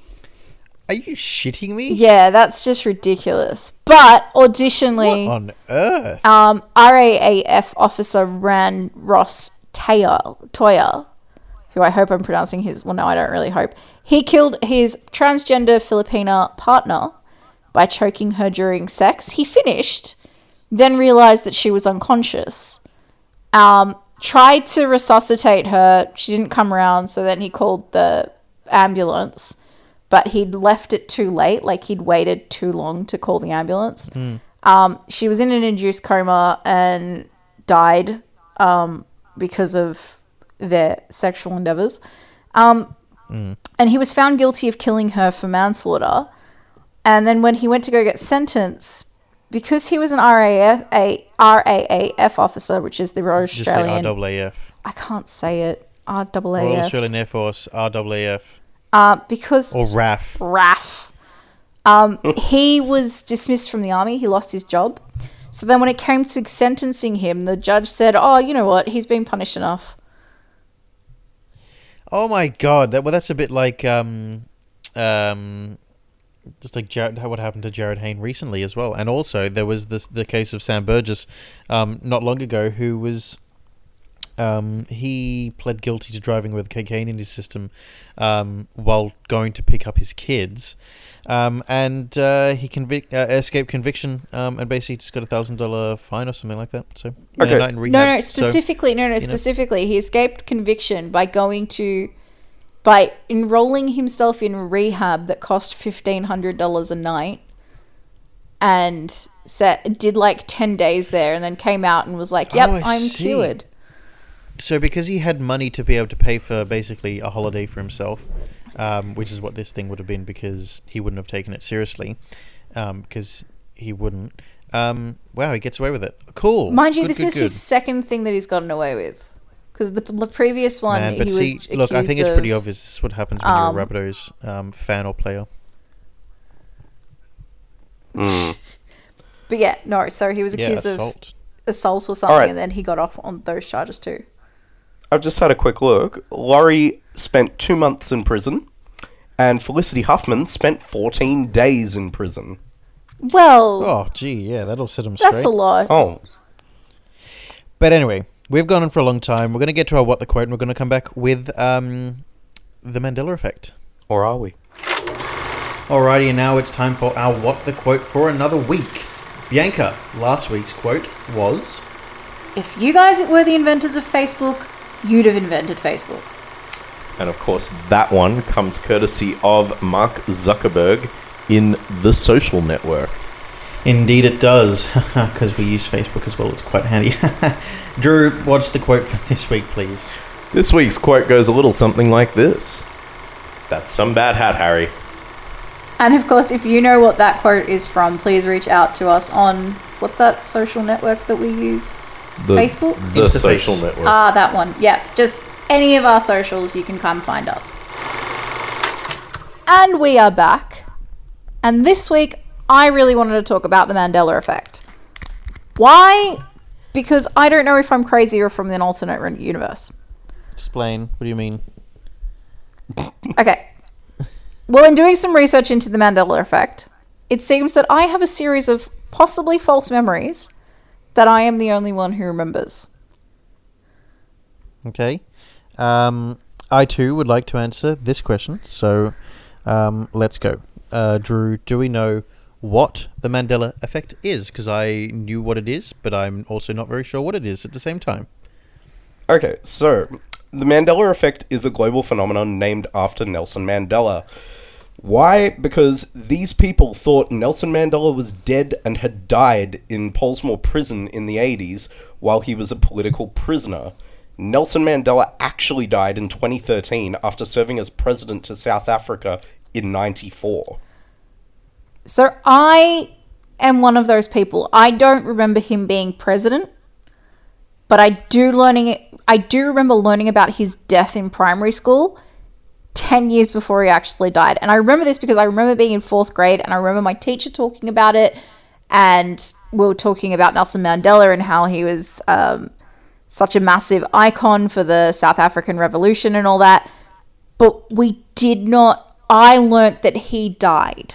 Are you shitting me? Yeah, that's just ridiculous. But auditionally, What on earth? um, RAAF officer Ran Ross Taylor, Toya, who I hope I'm pronouncing his. Well, no, I don't really hope. He killed his transgender Filipina partner by choking her during sex. He finished, then realized that she was unconscious. Um, tried to resuscitate her. She didn't come around, so then he called the ambulance. But he'd left it too late, like he'd waited too long to call the ambulance. Um, she was in an induced coma and died um, because of their sexual endeavors. Um, And he was found guilty of killing her for manslaughter. And then when he went to go get sentenced, because he was an RAF, a RAAF officer, which is the Royal Just say Australian, RAAF. I can't say it, RAAF. Royal Australian Air Force, RAAF. uh, because Or RAF. RAF. Um, he was dismissed from the army. He lost his job. So then, when it came to sentencing him, the judge said, "Oh, you know what? He's been punished enough." Oh my god! That well, that's a bit like um, um, just like Jared, what happened to Jarryd Hayne recently as well, and also there was this the case of Sam Burgess, um, not long ago, who was. Um, he pled guilty to driving with cocaine in his system um, while going to pick up his kids, um, and uh, he convic- uh, escaped conviction um, and basically just got a thousand dollar fine or something like that. So and a Okay. night in No, rehab. no, So- specifically, no, no, specifically, he escaped conviction by going to, by enrolling himself in rehab that cost fifteen hundred dollars a night, and set did like ten days there, and then came out and was like, "Yep, Oh, I'm see. cured." So because he had money to be able to pay for basically a holiday for himself, um, which is what this thing would have been because he wouldn't have taken it seriously, because he wouldn't. Um, wow, he gets away with it. Cool. Mind you, Good, this good, is good. his second thing that he's gotten away with, because the, the previous one Man, but he see, was look, I think accused it's pretty of- obvious. This is what happens when um, you're a Rabbitohs um, fan or player. But yeah, no. So he was Yeah, accused of assault. assault or something, Alright. and then he got off on those charges too. I've just had a quick look. Lori spent two months in prison, and Felicity Huffman spent 14 days in prison. Well, Oh, gee, yeah, that'll set him straight. that's a lot. Oh, But anyway, we've gone on for a long time. We're going to get to our what the quote, and we're going to come back with um, the Mandela effect. or are we? Alrighty, and now it's time for our what the quote for another week. Bianca, last week's quote was. If you guys were the inventors of Facebook, you'd have invented Facebook. And of course, that one comes courtesy of Mark Zuckerberg in The Social Network. Indeed, it does, because we use Facebook as well. It's quite handy. Drew, what's the quote for this week, please? This week's quote goes a little something like this That's some bad hat, Harry. And of course, if you know what that quote is from, please reach out to us on what's that social network that we use? The, Facebook? The Instaface. Social Network. Ah, that one. Yeah, just any of our socials, you can come find us. And we are back. And this week, I really wanted to talk about the Mandela effect. Why? Because I don't know if I'm crazy or from an alternate universe. Explain. What do you mean? Okay. Well, in doing some research into the Mandela effect, it seems that I have a series of possibly false memories that I am the only one who remembers. Okay. Um, I too would like to answer this question, so um, let's go. Uh, Drew, do we know what the Mandela effect is? Because I knew what it is, but I'm also not very sure what it is at the same time. Okay, so the Mandela effect is a global phenomenon named after Nelson Mandela. Why? Because these people thought Nelson Mandela was dead and had died in Pollsmoor prison in the 80s while he was a political prisoner. Nelson Mandela actually died in 2013 after serving as president to South Africa in 94. So I am one of those people. I don't remember him being president, but I do learning. I do remember learning about his death in primary school. 10 years before he actually died. And I remember this because I remember being in fourth grade and I remember my teacher talking about it. And we were talking about Nelson Mandela and how he was um, such a massive icon for the South African Revolution and all that. But we did not, I learnt that he died.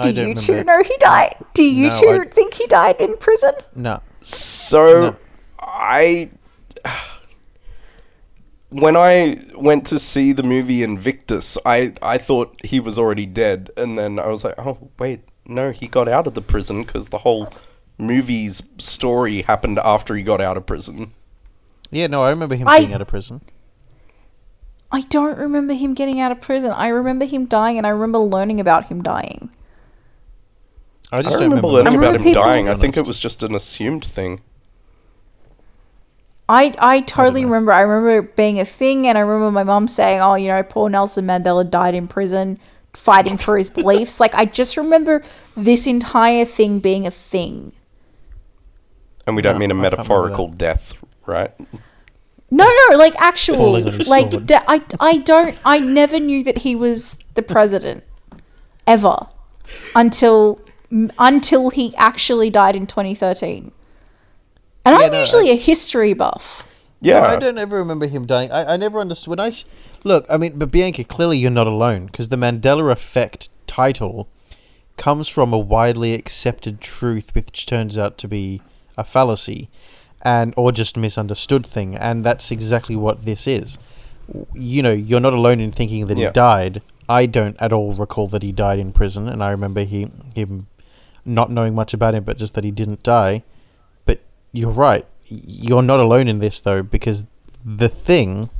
Do I don't you two know he died? Do you No, two I- think he died in prison? No. So No. I when I went to see the movie Invictus, I I thought he was already dead, and then I was like, oh wait, no, he got out of the prison because the whole movie's story happened after he got out of prison. Yeah, no, I remember him I- being out of prison. I don't remember him getting out of prison. I remember him dying and I remember learning about him dying. I I just don't don't remember remember. learning I about remember him people- dying. I think it was just an assumed thing. I I totally know. remember. I remember it being a thing, and I remember my mom saying, "Oh, you know, poor Nelson Mandela died in prison, fighting for his beliefs." Like I just remember this entire thing being a thing. And we don't No, mean a I metaphorical death, right? No, no, like actual, Falling on his like de- I I don't. I never knew that he was the president, ever, until until he actually died in 2013. And Yeah, I'm no, usually a history buff. Yeah. No, I don't ever remember him dying. I, I never understood. When I s- look, I mean, but Bianca, clearly you're not alone because the Mandela Effect title comes from a widely accepted truth, which turns out to be a fallacy, and or just misunderstood thing, and that's exactly what this is. You know, you're not alone in thinking that Yeah. he died. I don't at all recall that he died in prison, and I remember he him not knowing much about him, but just that he didn't die. But you're right. You're not alone in this though, because the thing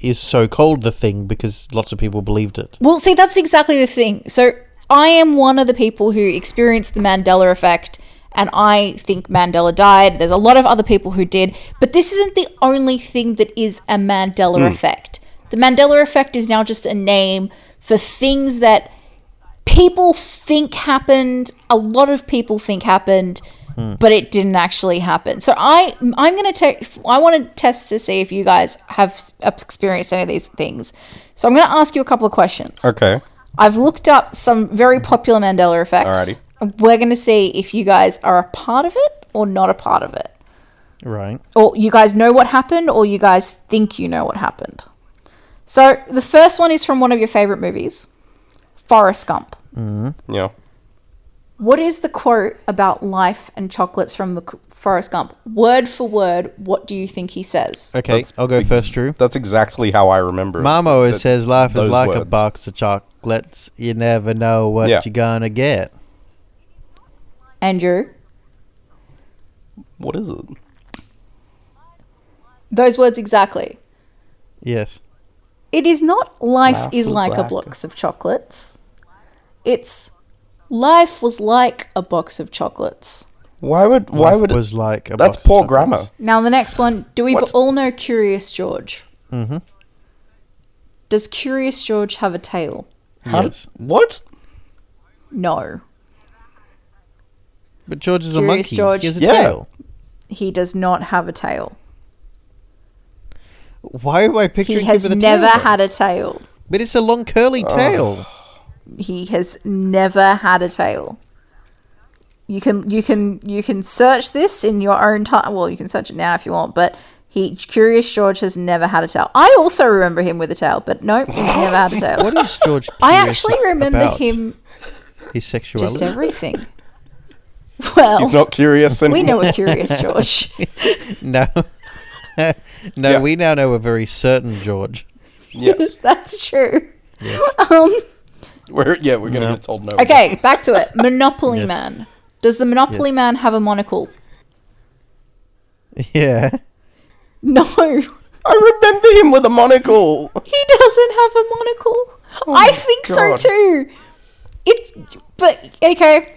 is so called the thing because lots of people believed it. Well, see, that's exactly the thing. So I am one of the people who experienced the Mandela effect, and I think Mandela died. There's a lot of other people who did, but this isn't the only thing that is a Mandela hmm. effect. The Mandela effect is now just a name for things that people think happened. A lot of people think happened. Hmm. But it didn't actually happen. So I, I'm gonna take. I want to test to see if you guys have experienced any of these things. So I'm gonna ask you a couple of questions. Okay. I've looked up some very popular Mandela effects. Alrighty. We're going to see if you guys are a part of it or not a part of it. Right. Or you guys know what happened or you guys think you know what happened. So the first one is from one of your favorite movies, Forrest Gump. Mm-hmm. Yeah. What is the quote about life and chocolates from the Forrest Gump? Word for word, what do you think he says? Okay, That's I'll go ex- first, Drew. That's exactly how I remember it. Mom always That- says life is those like a box of chocolates. You never know what Yeah. you're gonna get. Andrew, What is it? those words exactly. Yes. It is not life Life is was like a box of chocolates. It's life was like a box of chocolates. Why would why Life would it? was like a That's box of poor chocolates. grammar. Now the next one, do we What's- all know Curious George? Mm-hmm. Does Curious George have a tail? How Yes. did, what? No, But George is a Curious monkey. George. He has a Yeah. tail. he does not have a tail. Why am I picturing He him has with a never tail? then? had a tail. But it's a long curly tail. He has never had a tail. You can you can you can search this in your own time. Well, you can search it now if you want, but he Curious George has never had a tail. I also remember him with a tail, but nope, he's never had a tail. What is George? I actually remember about? him His sexuality. just everything. Well, He's not curious anymore. we know a Curious George. no. no, Yeah. we now know a very certain George. Yes. That's true. Um, We're yeah, we're gonna No. get told no. okay, back to it. Monopoly Yes. Man. Does the Monopoly Yes. Man have a monocle? Yeah. No, I remember him with a monocle. he doesn't have a monocle. I think God. so too. It's but okay.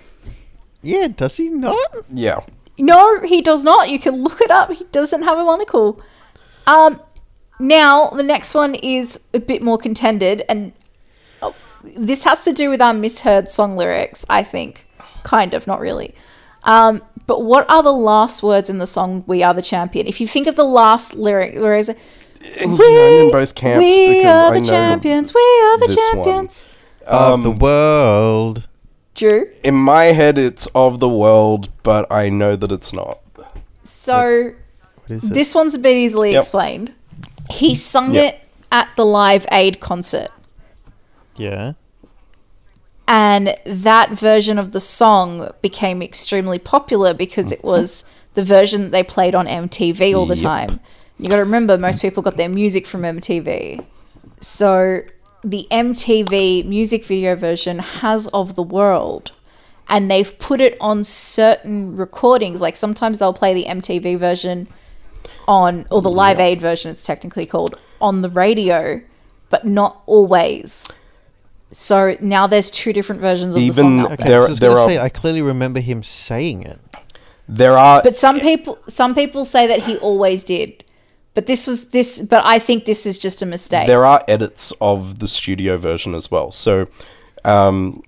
Yeah, does he not? Yeah. No, he does not. You can look it up. He doesn't have a monocle. Um, now the next one is a bit more contended, and oh, this has to do with our misheard song lyrics. I think, kind of, not really. Um, but what are the last words in the song "We Are the Champion"? If you think of the last lyric, there is a, Yeah, I'm in both camps "We because are I the know champions. We are the this one. champions." of the Um, world. Drew. in my head it's of the world, but I know that it's not. So What is it? this one's a bit easily Yep. explained. He sung Yep. it at the Live Aid concert. Yeah. and that version of the song became extremely popular because it was the version that they played on MTV all the Yep. time. You got to remember, most people got their music from MTV. So the MTV music video version has Of the World, and they've put it on certain recordings. Like sometimes they'll play the MTV version on, or the Live Aid version, it's technically called, on the radio, but not always. So now there's two different versions of the song out Okay, there. There- so I was there gonna are- say I clearly remember him saying it. There are But some people some people say that he always did. But this was this but I think this is just a mistake. there are edits of the studio version as well. So, um,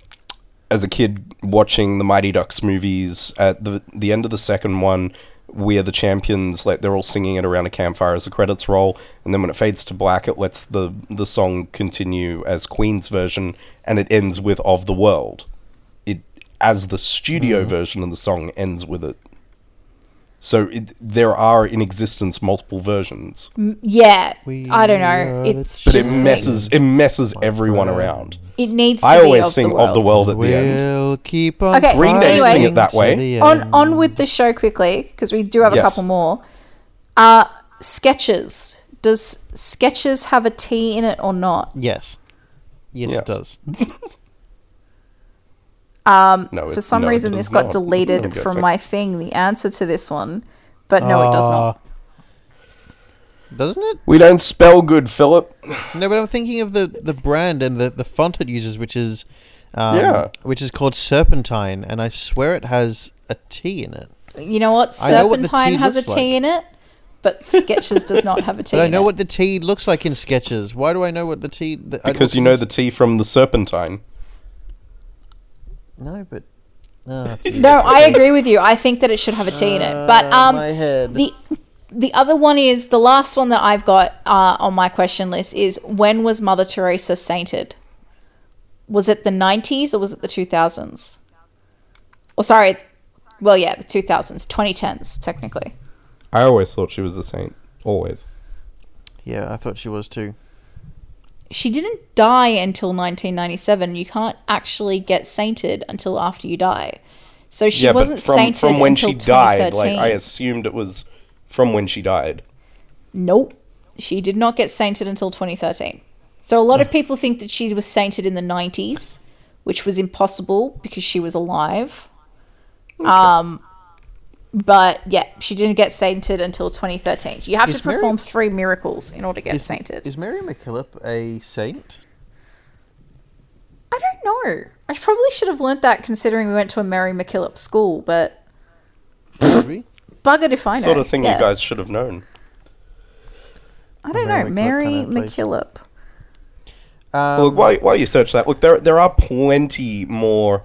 as a kid watching the Mighty Ducks movies, at the the end of the second one, we are the champions. Like they're all singing it around a campfire as the credits roll, and then when it fades to black, it lets the the song continue as Queen's version, and it ends with "Of the World." It as the studio mm. version of the song ends with it. So it, there are in existence multiple versions, Yeah, We I don't know. are the It's but it just messes it messes everyone around. It needs to I be always of sing the "Of the world. World" at the end. We'll keep on. Okay, Green Day sing it that to way. On on with the show quickly because we do have a Yes. couple more. Uh Skechers. Does Skechers have a T in it or not? Yes. Yes, Yes. it does. Um, No, for it- some no, it reason, does this got not. deleted I'm from guessing. my thing. The answer to this one, but no, it does not. Ah. Doesn't it? We don't spell good, Philip. No, but I'm thinking of the, the brand and the, the font it uses, which is um, Yeah. which is called Serpentine, and I swear it has a T in it. You know what? I know what the Serpentine T has a looks T like. in it, but Skechers does not have a T. But I in know it. what the T looks like in Skechers. Why do I know what the T? The, I- Because you know this- the T from the Serpentine. No, but oh, geez. No, I agree with you. I think that it should have a T in it. But Uh, um, my head. the the other one is the last one that I've got uh, on my question list is when was Mother Teresa sainted? Was it the nineties or was it the two thousands? Or sorry, well yeah, the two thousands, twenty tens technically. I always thought she was a saint. Always. yeah, I thought she was too. She didn't die until 1997. You can't actually get sainted until after you die. So she yeah, wasn't from, sainted from when until she died, 2013. like I assumed it was from when she died. Nope. She did not get sainted until 2013. So a lot of people think that she was sainted in the 90s, which was impossible because she was alive. Um, but yeah, she didn't get sainted until 2013. You have Is to Mary- perform three miracles in order to get Is, sainted. is Mary MacKillop a saint? I don't know. I probably should have learnt that considering we went to a Mary MacKillop school, but Maybe. Buggered if I know. Sort of thing Yeah. you guys should have known. I don't Mary know. Mary kinda plays- Um, Look, while, while you search that, look, there there are plenty more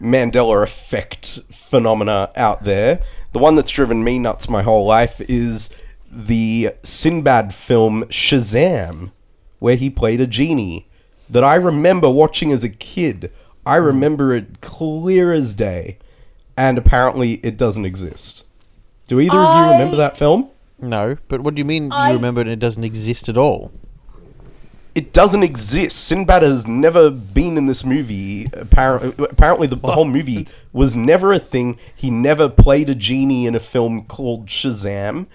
Mandela effect phenomena out there. The one that's driven me nuts my whole life is the Sinbad film Shazam, where he played a genie that I remember watching as a kid. I remember it clear as day, and apparently it doesn't exist. Do either of you remember that film? no, but what do you mean I- you remember it, it doesn't exist at all? it doesn't exist. Sinbad has never been in this movie. Apparently, apparently the, the whole movie was never a thing. He never played a genie in a film called Shazam.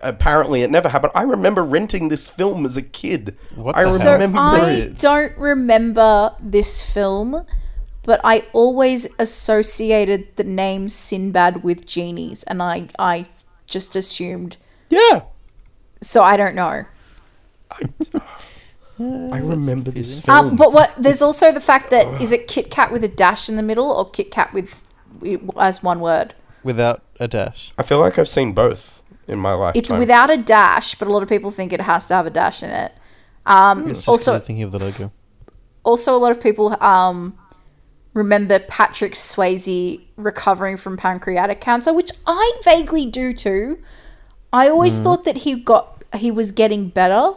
Apparently, it never happened. I remember renting this film as a kid. What I the hell? So remember I it. don't remember this film, but I always associated the name Sinbad with genies, and I I just assumed. Yeah, So I don't know. I remember this film. Um, but what? There's also the fact that is it Kit Kat with a dash in the middle or Kit Kat with as one word? Without a dash. I feel like I've seen both in my life. It's without a dash, but a lot of people think it has to have a dash in it. Um, It's just also, also thinking of the logo. also a lot of people um, remember Patrick Swayze recovering from pancreatic cancer, which I vaguely do too. I always thought that he got he was getting better.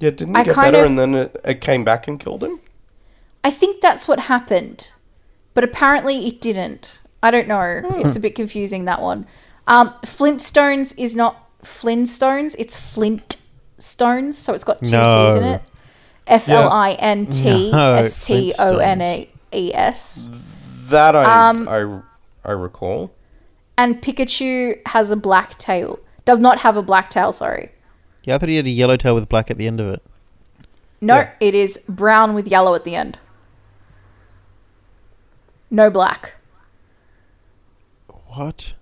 Yeah, didn't he I get better of- and then it, it came back and killed him? I think that's what happened, but apparently it didn't. I don't know. It's a bit confusing that one. Um, Flintstones is not Flintstones; it's Flint Stones, so it's got two T's in it. F L I N T No, S T O N E S. That I Um, I I recall. And Pikachu has a black tail. Does not have a black tail. Sorry. Yeah, I thought he had a yellow tail with black at the end of it. No, Yeah. it is brown with yellow at the end. No black. What?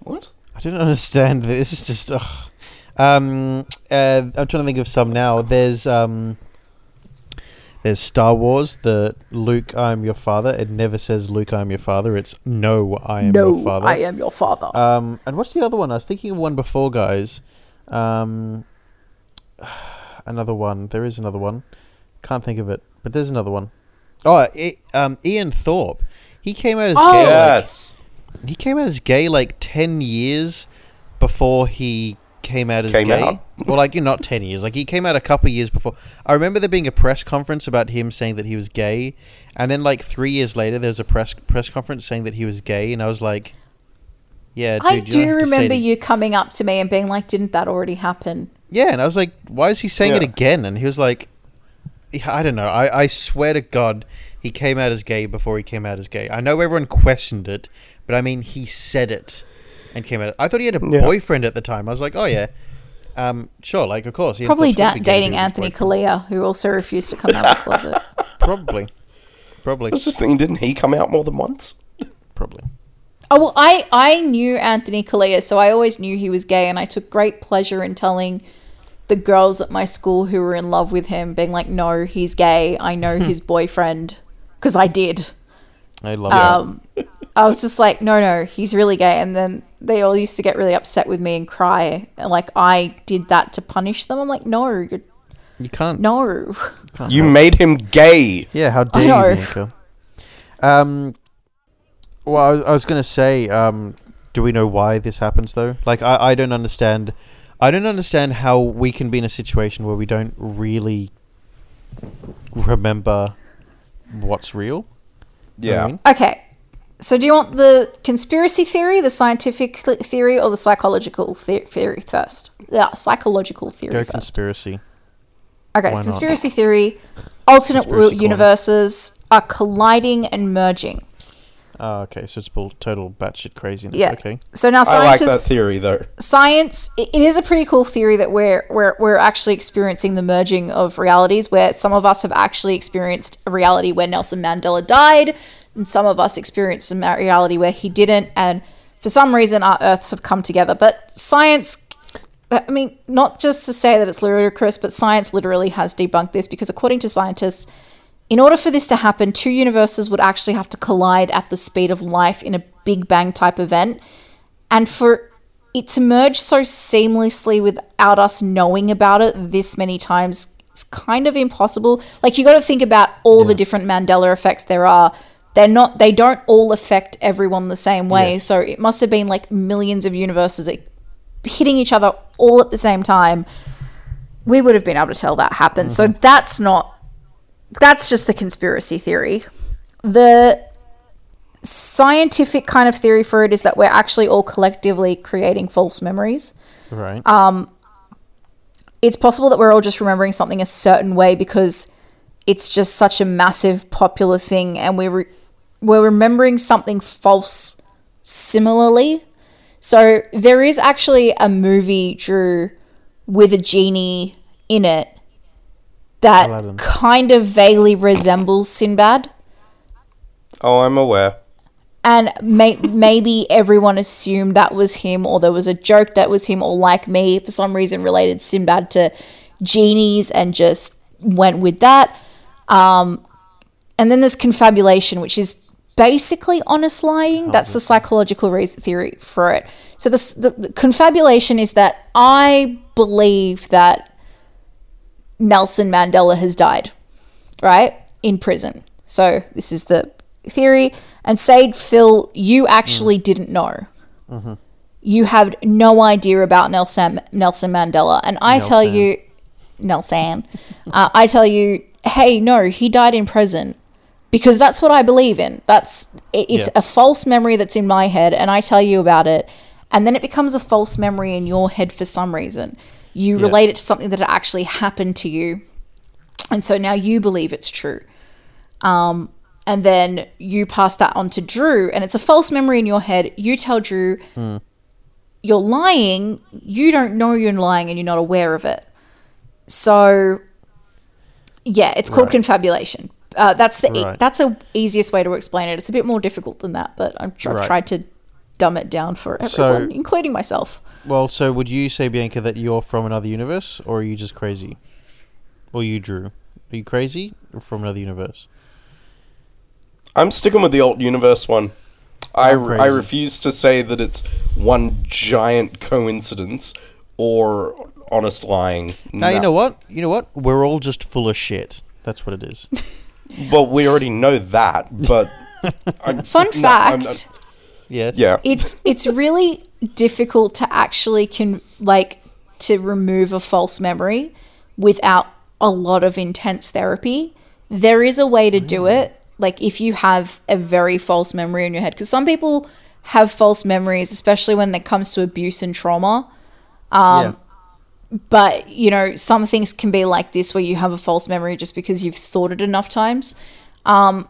What? I don't understand. This is just. ugh. Um, uh, I'm trying to think of some now. There's um, there's Star Wars. The Luke, I am your father. It never says Luke, I am your father. It's No, I am no, your father. I am your father. Um, and what's the other one? I was thinking of one before, guys. Um, another one. There is another one. Can't think of it, but there's another one. Oh, I um, Ian Thorpe. He came out as Oh! gay. like- Yes. he came out as gay like ten years before he came out as Came gay. out? well, like you know, not ten years. Like he came out a couple years before. I remember there being a press conference about him saying that he was gay, and then like three years later, there was a press press conference saying that he was gay, and I was like, Yeah, dude, I don't do to remember you coming up to me and being like, "Didn't that already happen?" Yeah, and I was like, why is he saying it again? And he was like, I don't know. I, I swear to God, he came out as gay before he came out as gay. I know everyone questioned it, but I mean, he said it and came out. I thought he had a Yeah. boyfriend at the time. I was like, oh yeah, um, sure, like of course. he Probably da- dating Anthony boyfriend. Callea, who also refused to come out of the closet. Probably, probably, I was just thinking, didn't he come out more than once? probably. Oh well, I I knew Anthony Callea, so I always knew he was gay, and I took great pleasure in telling the girls at my school who were in love with him, being like, "No, he's gay. I know his boyfriend," because I did. I love Um, I was just like, "No, no, he's really gay," and then they all used to get really upset with me and cry, like I did that to punish them. I'm like, "No, you're. You can't. no." You made him gay. Yeah, how dare you, Bianca? Um, well, I was, I was going to say, um, do we know why this happens though? Like, I, I don't understand. I don't understand how we can be in a situation where we don't really remember what's real. You I Yeah. mean? Okay. So, do you want the conspiracy theory, the scientific theory, or the psychological the- theory first? Yeah, psychological theory Go first. conspiracy. okay, why not? conspiracy theory. Alternate Conspiracy world corner. universes are colliding and merging. Oh, okay, so it's bull- total batshit craziness. Yeah. Okay. So now I like that theory though. science, it it is a pretty cool theory that we're we're we're actually experiencing the merging of realities, where some of us have actually experienced a reality where Nelson Mandela died, and some of us experienced a reality where he didn't, and for some reason our Earths have come together. But science, I mean, not just to say that it's ludicrous, but science literally has debunked this because according to scientists, in order for this to happen, two universes would actually have to collide at the speed of life in a Big Bang type event. And for it to merge so seamlessly without us knowing about it this many times is kind of impossible. Like you got to think about all the different Mandela effects there are. They're not they don't all affect everyone the same way. Yes. So it must have been like millions of universes hitting each other all at the same time. We would have been able to tell that happened. So mm-hmm. that's not that's just the conspiracy theory. The scientific kind of theory for it is that we're actually all collectively creating false memories. Right. Um, It's possible that we're all just remembering something a certain way because it's just such a massive popular thing and we're re- we're remembering something false similarly. So there is actually a movie Drew with a genie in it that Aladdin. kind of vaguely resembles Sinbad. Oh, I'm aware. and may- maybe everyone assumed that was him or there was a joke that was him or like me for some reason related sinbad to genies and just went with that um, and then there's confabulation which is basically honest lying that's the psychological reason theory for it so this, the, the confabulation is that i believe that nelson mandela has died right in prison. So this is the theory. And say phil you actually didn't know. You had no idea about nelson nelson mandela. And i tell you nelson. Uh, i tell you hey no he died in prison because that's what i believe in. That's it, it's Yeah. a false memory that's in my head and i tell you about it. And then it becomes a false memory in your head for some reason you Yeah. relate it to something that actually happened to you and so now you believe it's true. Um, and then you pass that on to Drew, and it's a false memory in your head. You tell Drew you're lying. You don't know you're lying, and you're not aware of it. So, yeah, it's called Right. confabulation. Uh, that's the e- that's a easiest way to explain it. It's a bit more difficult than that, but I'm, I've Right. tried to dumb it down for So- everyone, including myself. Well, so would you say, Bianca, that you're from another universe, or are you just crazy? Or you, Drew? Are you crazy or from another universe? I'm sticking with the alt universe one. I, I'm I crazy. refuse to say that it's one giant coincidence or honest lying. Now you know what? You know what? We're all just full of shit. That's what it is. Well, we already know that, but I'm, Fun no, I'm- uh, fact. Yes. yeah, it's it's really difficult to actually can like to remove a false memory without a lot of intense therapy. There is a way to do it. Like if you have a very false memory in your head, because some people have false memories, especially when it comes to abuse and trauma. Um, But, you know, some things can be like this where you have a false memory just because you've thought it enough times. Um,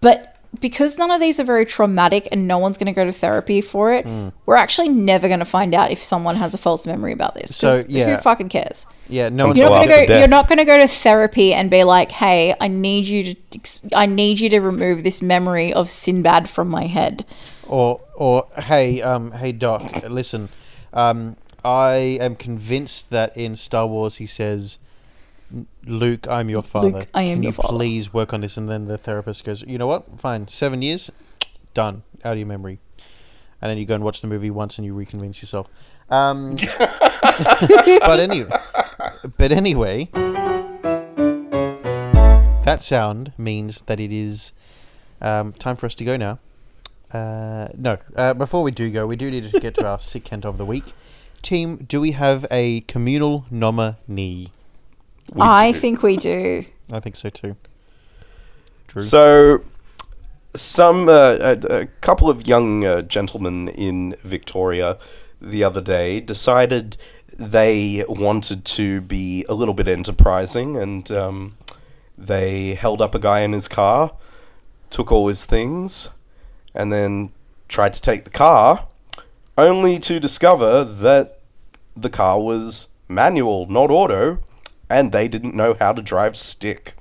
but because none of these are very traumatic and no one's going to go to therapy for it, we're actually never going to find out if someone has a false memory about this. So, yeah. who fucking cares? Yeah, no one's You're not going to go. You're not going to go to therapy and be like, "Hey, I need you to. I need you to remove this memory of Sinbad from my head." or or hey um hey doc listen um i am convinced that in star wars he says luke i'm your father I am can your you father." please work on this and then the therapist goes you know what fine seven years done out of your memory and then you go and watch the movie once and you reconvince yourself um but anyway but anyway that sound means that it is um, time for us to go now uh, no. Uh, before we do go, we do need to get to our sick Kent of the week. Team, do we have a communal nominee? We I do. think we do. I think so too. Drew. So, some uh, a, a couple of young uh, gentlemen in Victoria the other day decided they wanted to be a little bit enterprising, and um, they held up a guy in his car, took all his things, and then tried to take the car, only to discover that the car was manual, not auto, and they didn't know how to drive stick.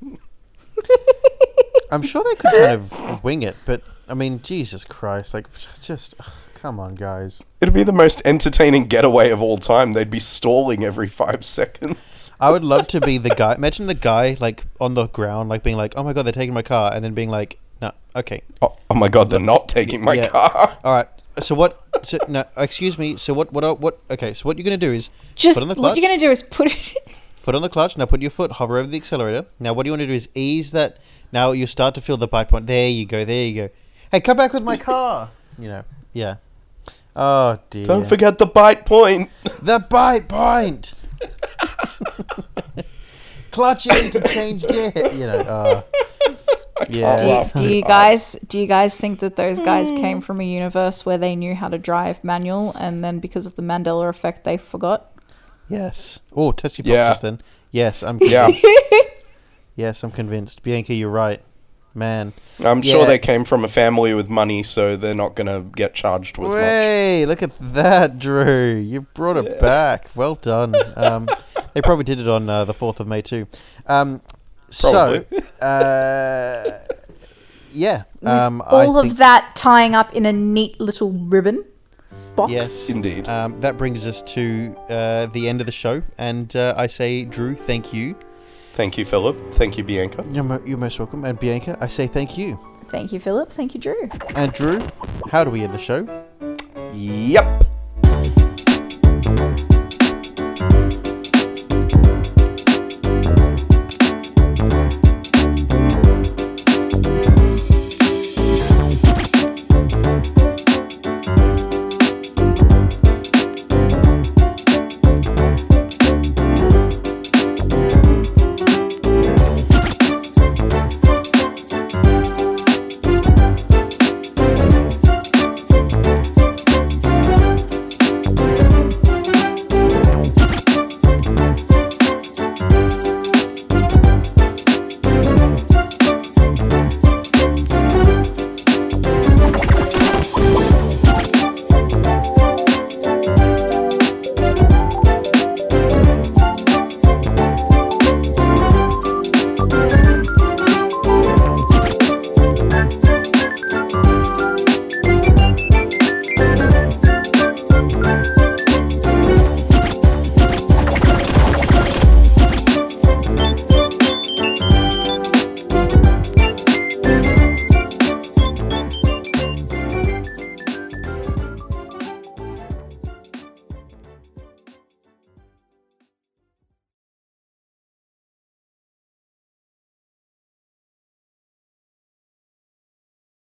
I'm sure they could kind of wing it, but I mean, Jesus Christ! Like, just ugh, come on, guys. It'd be the most entertaining getaway of all time. They'd be stalling every five seconds. I would love to be the guy. Imagine the guy like on the ground, like being like, "Oh my god, they're taking my car," and then being like, "No, okay, Oh, oh my god, they're not taking my Yeah. car. all right." So what? So no, excuse me. So what? What? What? Okay. So what you're gonna do is Just Foot on the what you're going to do is put it. Foot on the clutch. Now put your foot, hover over the accelerator. Now what you want to do is ease that. Now you start to feel the bite point. There you go. There you go. Hey, come back with my car. You know. Yeah. Oh dear. Don't forget the bite point. the bite point. Clutch in to change gear. You know. Uh, yeah. Do you, do you guys do you guys think that those guys came from a universe where they knew how to drive manual and then because of the Mandela effect they forgot? Yes. Oh, test your Yeah. boxes then. Yes, I'm Yeah, convinced. yes, I'm convinced. Bianca, you're right. Man. I'm sure they came from a family with money, so they're not gonna get charged with much. Way, look at that, Drew. You brought it back. Well done. Um, they probably did it on uh, the 4th of May too. Um, So, uh, yeah. Um, I All think, of that tying up in a neat little ribbon box. Yes. Indeed. Um, that brings us to uh, the end of the show. And uh, I say, Drew, thank you. Thank you, Philip. Thank you, Bianca. You're, mo- you're most welcome. And Bianca, I say thank you. Thank you, Philip. Thank you, Drew. And Drew, how do we end the show? Yep.